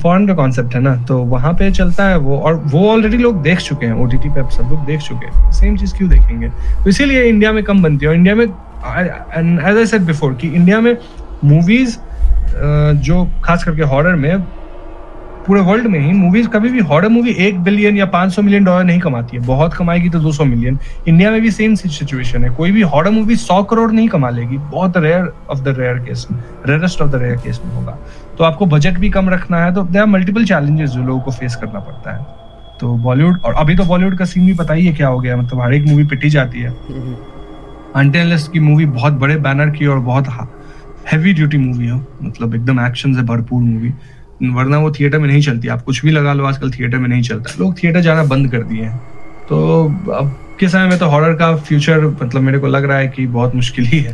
फॉरन का कॉन्सेप्ट है ना तो वहाँ पे चलता है वो और वो ऑलरेडी लोग देख चुके हैं ओ टी टी पे सब लोग देख चुके हैं। सेम चीज़ क्यों देखेंगे? तो इसीलिए इंडिया में कम बनती है और इंडिया में एज आई सेड बिफोर कि इंडिया में मूवीज़ जो खास करके हॉरर में पूरे वर्ल्ड में ही मूवीज़ कभी भी हॉरर मूवी एक बिलियन या 500 मिलियन डॉलर नहीं कमाती है। बहुत कमाएगी तो 200 मिलियन इंडिया में भी सेम सिचुएशन है। कोई भी हॉरर मूवी 100 करोड़ नहीं कमा लेगी। बहुत rare of the rare case में rarest of the rare case में होगा। तो आपको बजट भी कम रखना है तो दे आर मल्टीपल चैलेंजेस जो लोगों को फेस करना पड़ता है। तो बॉलीवुड और अभी तो बॉलीवुड का सीन भी पता ही है क्या हो गया। मतलब हर एक मूवी पिटी जाती है। अनटेनलेस की मूवी बहुत बड़े बैनर की और बहुत हैवी ड्यूटी मूवी हो। मतलब एकदम एक्शन से भरपूर मूवी वरना वो थिएटर में नहीं चलती। आप कुछ भी लगा लो आजकल थिएटर में नहीं चलता। लोग थिएटर जाना बंद कर दिए हैं। तो अब के समय में तो हॉरर का फ्यूचर मतलब मेरे को लग रहा है कि बहुत मुश्किल ही है।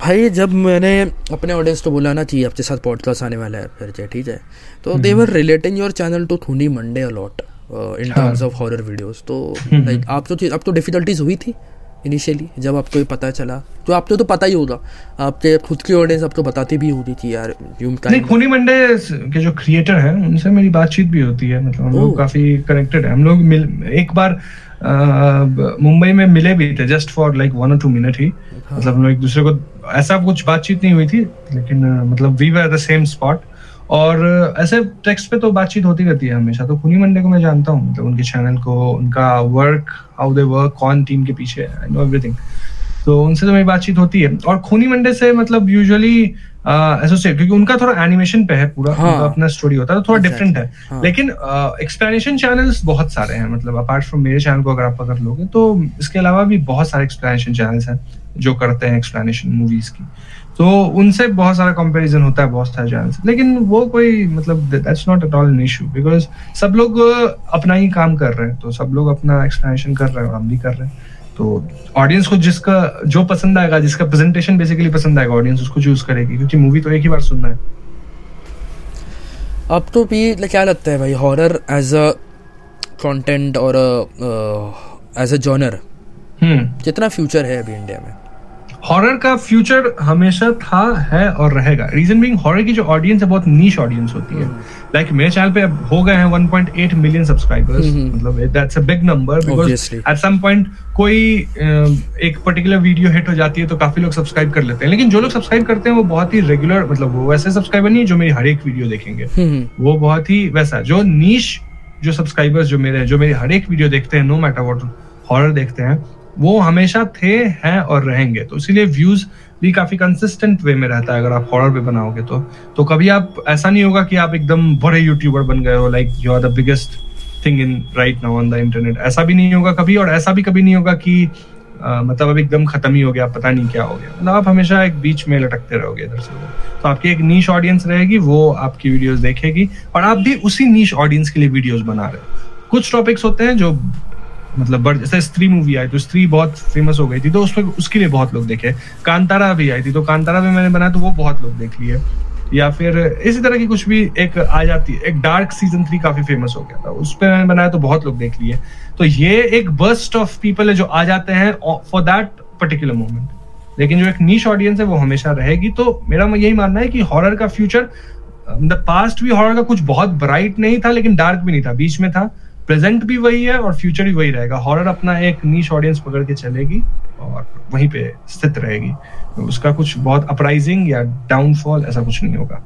भाई जब मैंने अपने ऑडियंस को बोला ना चाहिए आपके साथ पॉडकास्ट आने वाला है फिर ठीक है? तो they were relating your channel to थूनी Monday a lot in terms of horror videos तो लाइक आप तो आप तो डिफिकल्टीज हुई थी। इनिशियली जब आपको ये पता चला तो आपको तो पता ही होगा। आपके खुद की ऑडियंस आपको बताती भी होती थी यार यूँ नहीं खूनी मंडे के जो क्रिएटर हैं उनसे मेरी बातचीत भी होती है मतलब हम लोग काफ़ी कनेक्टेड है। हम लोग मिल एक बार मुंबई में मिले भी थे जस्ट फॉर लाइक वन और टू मिनट ही। हाँ। मतलब हम लोग एक दूसरे को ऐसा कुछ बातचीत नहीं हुई थी लेकिन मतलब we were the same spot और ऐसे टेक्स्ट पे तो बातचीत होती रहती है हमेशा तो खुनी मंडे को मैं जानता हूँ मतलब उनके चैनल को उनका वर्क हाउ दे वर्क कौन टीम के पीछे आई नो एवरीथिंग तो उनसे तो मेरी बातचीत होती है। और खूनी मंडे से मतलब यूजुअली एसोसिएट क्योंकि उनका थोड़ा एनिमेशन पे है पूरा हाँ, उनका अपना स्टोरी होता है तो थोड़ा डिफरेंट है। हाँ. लेकिन एक्सप्लेनेशन चैनल्स बहुत सारे हैं मतलब अपार्ट फ्रॉम मेरे चैनल को अगर आप पकड़ लोगे तो इसके अलावा भी बहुत सारे एक्सप्लेनेशन चैनल्स हैं जो करते हैं एक्सप्लेनेशन मूवीज़ की। तो उनसे बहुत सारा कंपैरिजन होता है बहुत सारे चैनल लेकिन वो कोई मतलब that's not at all an issue because सब लोग अपना ही काम कर रहे हैं। तो सब लोग अपना एक्सप्लेनेशन कर रहे हैं और हम भी कर रहे हैं। तो ऑडियंस को जिसका जो पसंद आएगा जिसका प्रेजेंटेशन बेसिकली पसंद आएगा ऑडियंस उसको चूज़ करेगी। क्योंकि मूवी तो एक ही बार सुनना है। अब तो भी क्या लगता है भाई हॉरर एज अ कंटेंट और एज अ जॉनर कितना फ्यूचर है अभी इंडिया में? हॉरर का फ्यूचर हमेशा था है और रहेगा। रीजन बिंग हॉरर की जो ऑडियंस है बहुत नीच ऑडियंस होती है। लाइक like, मेरे चैनल पे अब हो गए हैं 1.8 मिलियन सब्सक्राइबर्स मतलब that's a big number because at some point कोई एक पर्टिकुलर वीडियो हिट हो जाती है तो काफ़ी लोग सब्सक्राइब कर लेते हैं। लेकिन जो लोग सब्सक्राइब करते हैं वो बहुत ही रेगुलर मतलब वो वैसे सब्सक्राइबर नहीं है जो मेरी हर एक वीडियो देखेंगे। वो बहुत ही वैसा जो नीच जो सब्सक्राइबर्स जो मेरे हैं जो मेरी हर एक वीडियो देखते हैं नो मैटर वॉट हॉरर देखते हैं वो हमेशा थे हैं और रहेंगे। तो इसीलिए व्यूज़ भी काफ़ी कंसिस्टेंट वे में रहता है अगर आप हॉरर पे बनाओगे तो। तो कभी आप ऐसा नहीं होगा कि आप एकदम बड़े यूट्यूबर बन गए हो like you are the biggest thing in right now on the internet ऐसा भी नहीं होगा कभी और ऐसा भी कभी नहीं होगा कि आ, मतलब अब एकदम खत्म ही हो गया पता नहीं क्या हो गया। मतलब आप हमेशा एक बीच में लटकते रहोगे इधर से तो आपकी एक नीच ऑडियंस रहेगी वो आपकी वीडियोस देखेगी और आप भी उसी नीच ऑडियंस के लिए वीडियोस बना रहे हो। कुछ टॉपिक्स होते हैं जो मतलब बड़ जैसे स्त्री मूवी आई तो स्त्री बहुत फ़ेमस हो गई थी तो उसमें उसके लिए बहुत लोग देखे। कांतारा भी आई थी तो कांतारा भी मैंने बनाया तो वो बहुत लोग देख लिए। या फिर इसी तरह की कुछ भी एक आ जाती है एक डार्क सीज़न थ्री काफ़ी फ़ेमस हो गया था, उस पर मैंने बनाया तो बहुत लोग देख लिए। तो ये एक बर्स्ट ऑफ़ पीपल है जो आ जाते हैं फॉर दैट पर्टिकुलर मोमेंट लेकिन जो एक नीच ऑडियंस है, वो हमेशा रहेगी। तो मेरा यही मानना है कि हॉरर का फ्यूचर द पास्ट भी हॉरर का कुछ बहुत ब्राइट नहीं था, लेकिन डार्क भी नहीं था, बीच में था। प्रेजेंट भी वही है और फ्यूचर भी वही रहेगा। हॉरर अपना एक नीच ऑडियंस पकड़ के चलेगी और वहीं पे स्थित रहेगी। उसका कुछ बहुत अपराइजिंग या डाउनफॉल ऐसा कुछ नहीं होगा।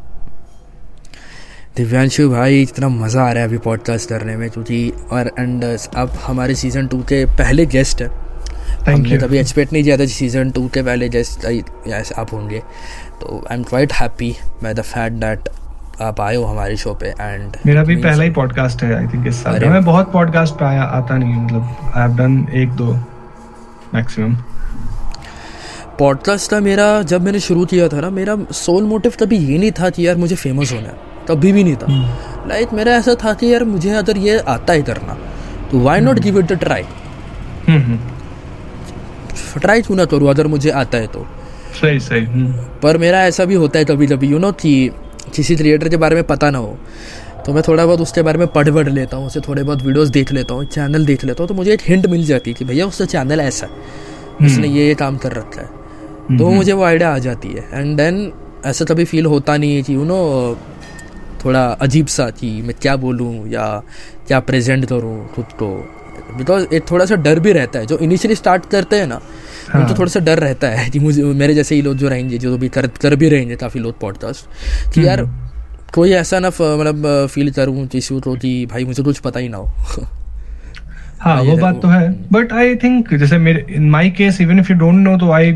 दिव्यांशु भाई इतना मज़ा आ रहा है अभी पॉडकास्ट करने में क्योंकि और एंड अब हमारे सीज़न टू के पहले गेस्ट है। हमने कभी एक्सपेक्ट नहीं किया था सीज़न टू के पहले गेस्ट आप होंगे। तो I am quite happy by the fact that आप आए हो हमारे शो पे एंड मेरा भी पहला ही पॉडकास्ट है आई थिंक इस साल मैं बहुत पॉडकास्ट पे आया आता नहीं मतलब आई हैव डन एक दो मैक्सिमम पॉडकास्ट था मेरा जब मैंने शुरू किया था ना मेरा सोल मोटिव कभी ये नहीं था कि यार मुझे फ़ेमस होना है कभी भी नहीं था। Like hmm. मेरा ऐसा था कि यार मुझे अगर ये आता है करना तो why not give it a try try क्यों ना करूँ अगर मुझे आता है तो। सही सही हम्म। पर मेरा ऐसा भी होता है कभी कभी यू नो कि किसी क्रिएटर के बारे में पता ना हो तो मैं थोड़ा बहुत उसके बारे में पढ़ पढ़ लेता हूँ उसे थोड़े बहुत वीडियोस देख लेता हूँ चैनल देख लेता हूँ तो मुझे एक हिंट मिल जाती है कि भैया उसका चैनल ऐसा है उसने ये ये काम कर रखा है। तो मुझे वो आइडिया आ जाती है एंड देन ऐसा कभी फील होता नहीं है कि यू नो थोड़ा अजीब सा कि मैं क्या बोलूँ या क्या प्रेजेंट करूँ खुद को। बिकॉज़ एक थोड़ा सा डर भी रहता है जो इनिशियली स्टार्ट करते हैं ना हाँ. उनको थोड़ा सा डर रहता है कि मुझे मेरे जैसे ही लोग जो रहेंगे जो भी कर कर भी रहेंगे काफ़ी लोग पॉडकास्ट कि यार हम्म। कोई ऐसा ना मतलब फील करूँ किसी को कि भाई मुझे कुछ पता ही ना हो। [laughs] हाँ वो बात तो है। बट आई थिंक जैसे मेरे in my case even if you don't know तो I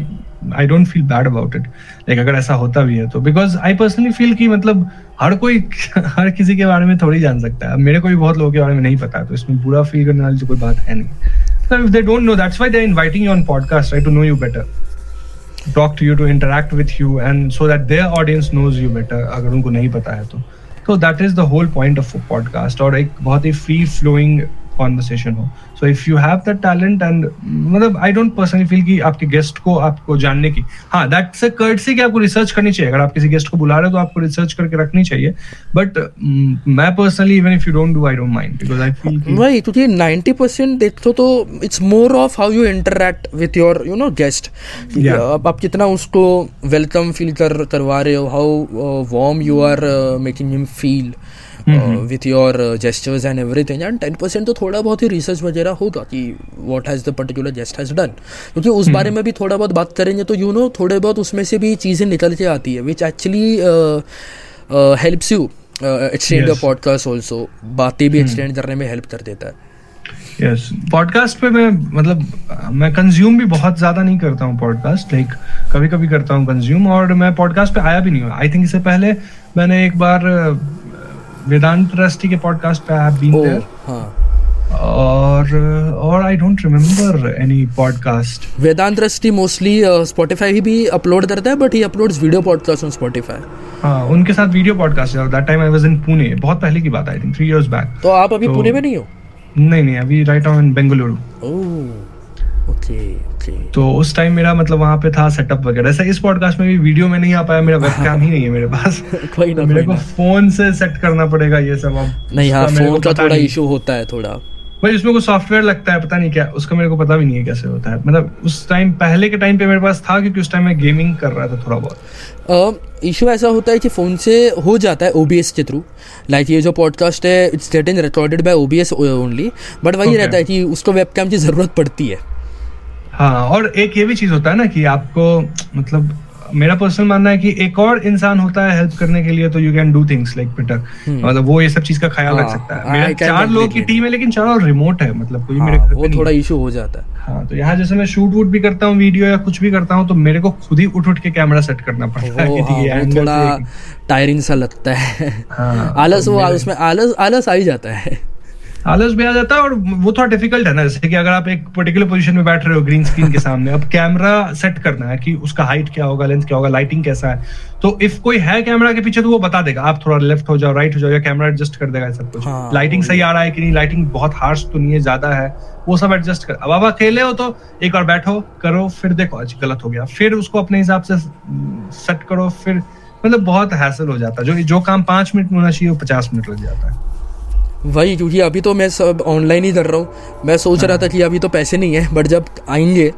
I don't feel bad about it like अगर ऐसा होता भी है तो। बिकॉज़ आई पर्सनली फील कि मतलब हर कोई [laughs] हर किसी के बारे में थोड़ी जान सकता है। मेरे को भी बहुत लोगों के बारे में नहीं पता तो इसमें बुरा फील करने वाली तो कोई बात है नहीं। so if they don't know that's why they're inviting you on podcast right to know you better talk to you to interact with you and so that their audience knows you better अगर उनको नहीं पता है तो so that is the whole point of a podcast और एक बहुत ही free flowing Conversation हो। So if you have the talent and मतलब आई डोंट पर्सनली फील कि आपके गेस्ट को आपको जानने की। हाँ दैट्स अ कर्टसी कि आपको रिसर्च करनी चाहिए। अगर आप किसी गेस्ट को बुला रहे हो तो आपको रिसर्च करके रखनी चाहिए। बट mm, मैं personally even if you don't do I don't mind because I feel वही क्योंकि 90% देखो तो it's more of how you interact with your you know guest आप कितना उसको वेलकम फील कर करवा रहे हो how warm you are making him feel with your gestures and everything and ten percent तो थोड़ा बहुत ही रिसर्च वगैरह होगा कि what has the particular guest has done क्योंकि उस mm-hmm. बारे में भी थोड़ा बहुत बात करेंगे तो यू नो थोड़े बहुत उसमें से भी चीज़ें निकल के आती है which actually helps you extend your podcast also बातें भी एक्सटेंड hmm. करने में हेल्प कर देता है। यस पॉडकास्ट पे मैं मतलब मैं कंज्यूम भी बहुत ज़्यादा नहीं करता हूँ पॉडकास्ट लाइक कभी कभी करता हूँ कंज्यूम और मैं पॉडकास्ट पे आया भी नहीं हूँ। आई थिंक इससे पहले मैंने एक बार वेदांत रस्टी के पॉडकास्ट पे आई हैव बीन देयर और और I don't remember any podcast Vedant rusty mostly Spotify ही भी अपलोड करता है but he uploads video podcast on Spotify हाँ उनके साथ वीडियो पॉडकास्ट है that time I was in Pune बहुत पहले की बात आई थिंक 3 इयर्स बैक तो आप अभी तो, पुणे में नहीं हो? नहीं नहीं अभी right on Bengaluru oh okay तो उस टाइम मेरा मतलब वहाँ पे था सेटअप वगैरह। ऐसा इस पॉडकास्ट में भी वीडियो में नहीं आ पाया मेरा वेब कैम ही नहीं है मेरे पास। [laughs] कोई ना मेरे को फ़ोन से सेट करना पड़ेगा ये सब अब। नहीं हाँ फ़ोन का थोड़ा इशू होता है थोड़ा। भाई उसमें कोई सॉफ्टवेयर लगता है पता नहीं क्या उसका मेरे को पता भी नहीं है कैसे होता है। मतलब उस टाइम पहले के टाइम पे मेरे पास था क्योंकि उस टाइम मैं गेमिंग कर रहा था थोड़ा बहुत। इशू ऐसा होता है कि फ़ोन से हो जाता है ओबीएस के थ्रू लाइक ये जो पॉडकास्ट है it's getting recorded by OBS only but वही okay. रहता है कि उसको वेबकैम की ज़रूरत पड़ती है। हाँ और एक ये भी चीज़ होता है ना कि आपको मतलब मेरा पर्सनल मानना है कि एक और इंसान होता है हेल्प करने के लिए तो you can do things like पिटर मतलब वो ये सब चीज़ का ख्याल रख हाँ, सकता है। मेरा चार लोगों की टीम है लेकिन चारों रिमोट है मतलब कोई मेरे हाँ, घर वो थोड़ा इशू हो जाता है। हाँ तो यहाँ जैसे मैं शूट वूट भी करता हूँ वीडियो या कुछ भी करता हूँ तो मेरे को खुद ही उठ उठ के कैमरा सेट करना पड़ता है हाँ, थोड़ा टायरिंग सा लगता है। आलस वो उसमें आलस आलस आ ही जाता है। आलस भी आ जाता है और वो थोड़ा डिफ़िकल्ट है ना जैसे कि अगर आप एक पर्टिकुलर पोजीशन में बैठ रहे हो ग्रीन स्क्रीन के सामने अब कैमरा सेट करना है कि उसका हाइट क्या होगा लेंथ क्या होगा लाइटिंग कैसा है तो इफ़ कोई है कैमरा के पीछे तो वो बता देगा आप थोड़ा लेफ़्ट हो जाओ राइट हो जाओ या कैमरा एडजस्ट कर देगा सब कुछ। हाँ, लाइटिंग सही आ रहा है कि नहीं लाइटिंग बहुत हार्श तो नहीं है ज़्यादा है वो सब एडजस्ट कर। अब आप अकेले हो तो एक बार बैठो करो फिर देखो आज गलत हो गया। फिर उसको अपने हिसाब से सेट करो फिर मतलब बहुत हैसल हो जाता है। जो जो काम पाँच मिनट में होना चाहिए वो पचास मिनट लग जाता है। वही क्योंकि अभी तो मैं सब ऑनलाइन ही कर रहा हूँ मैं सोच रहा था कि अभी तो पैसे नहीं है बट जब आएँगे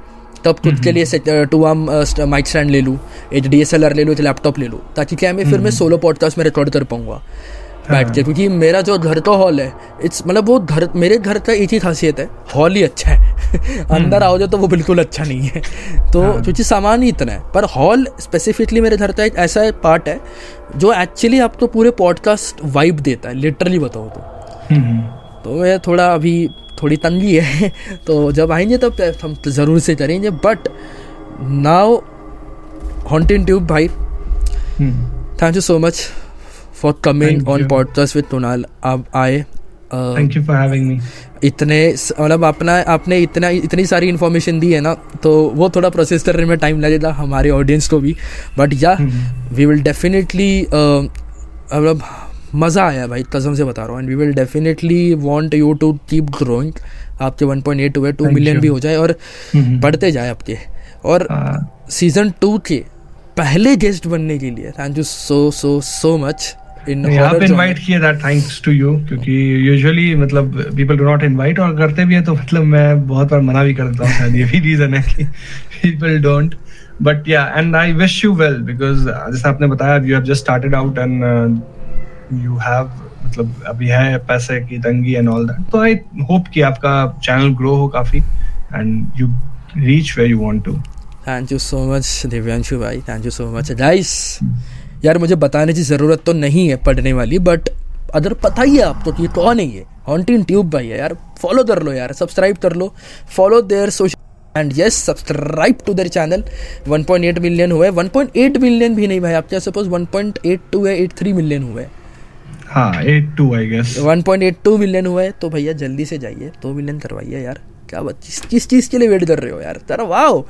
तब खुद के लिए टू आम माइक स्टैंड ले लूँ H D S L R ले लूँ लैपटॉप ले लूँ ताकि क्या मैं फिर मैं सोलो पॉडकास्ट में रिकॉर्ड कर पाऊँगा बैठ के हाँ। क्योंकि मेरा जो घर का हॉल है इट्स मतलब वो घर मेरे घर का एक ही खासियत है हॉल ही अच्छा है [laughs] अंदर हम्म। आओ जो तो वो बिल्कुल अच्छा नहीं है तो हाँ। क्योंकि सामान ही इतना है पर हॉल स्पेसिफिकली मेरे घर का एक ऐसा पार्ट है जो एक्चुअली आपको पूरे पॉडकास्ट वाइब देता है लिटरली बताओ तो हम्म। तो मैं थोड़ा अभी थोड़ी तंगी है। [laughs] तो जब आएँगे तो हम ज़रूर से करेंगे बट नाउ हॉन्टिन ट्यूब भाई thank you so much for coming on podcast with टोनाल आप आए thank you for having me इतने मतलब अपना आपने इतना इतनी सारी इन्फॉर्मेशन दी है ना तो वो थोड़ा प्रोसेस करने में टाइम लगेगा हमारे ऑडियंस को भी। बट या वी विल डेफिनेटली मतलब मज़ा आया भाई कसम से बता रहा हूँ। And we will definitely want you to keep growing आपके 1.8 हुए टू मिलियन भी हो जाए और. बढ़ते जाए आपके। और सीज़न uh, टू के पहले गेस्ट बनने के लिए thank you so so so much यहाँ पे इनवाइट किया था थैंक्स टू यू क्योंकि यूजुअली मतलब पीपल डू नॉट इनवाइट और करते भी है तो मतलब मैं बहुत बार मना भी कर देता हूँ शायद ये भी रीजन है कि पीपल डोंट बट या and I wish you well because जैसे आपने बताया you have just started out and you have मतलब अभी है पैसे की तंगी एंड ऑल दैट तो आई होप कि आपका चैनल ग्रो हो काफ़ी and you reach where you want to thank you so much Divyanshu भाई. Thank you so much guys यार मुझे बताने की ज़रूरत तो नहीं है पढ़ने वाली बट अगर पता ही है आप तो ये कौन है ये? हॉन्टिन ट्यूब भाई है यार. फॉलो कर लो यार. सब्सक्राइब कर लो. Follow their social and yes subscribe to their channel 1.8 million हुए. 1.8 मिलियन भी नहीं भाई. आप क्या सपोज़ 1.82 है 83 मिलियन हुए? मिलियन हुआ है तो भैया जल्दी से जाइए दो मिलियन करवाइए यार। क्या किस किस चीज़ के लिए वेट कर रहे हो यार? तरह वाओ!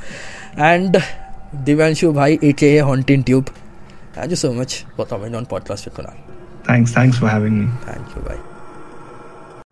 एंड दिव्यांशु भाई aka haunting tube thank you so much for coming on podcast with thanks for having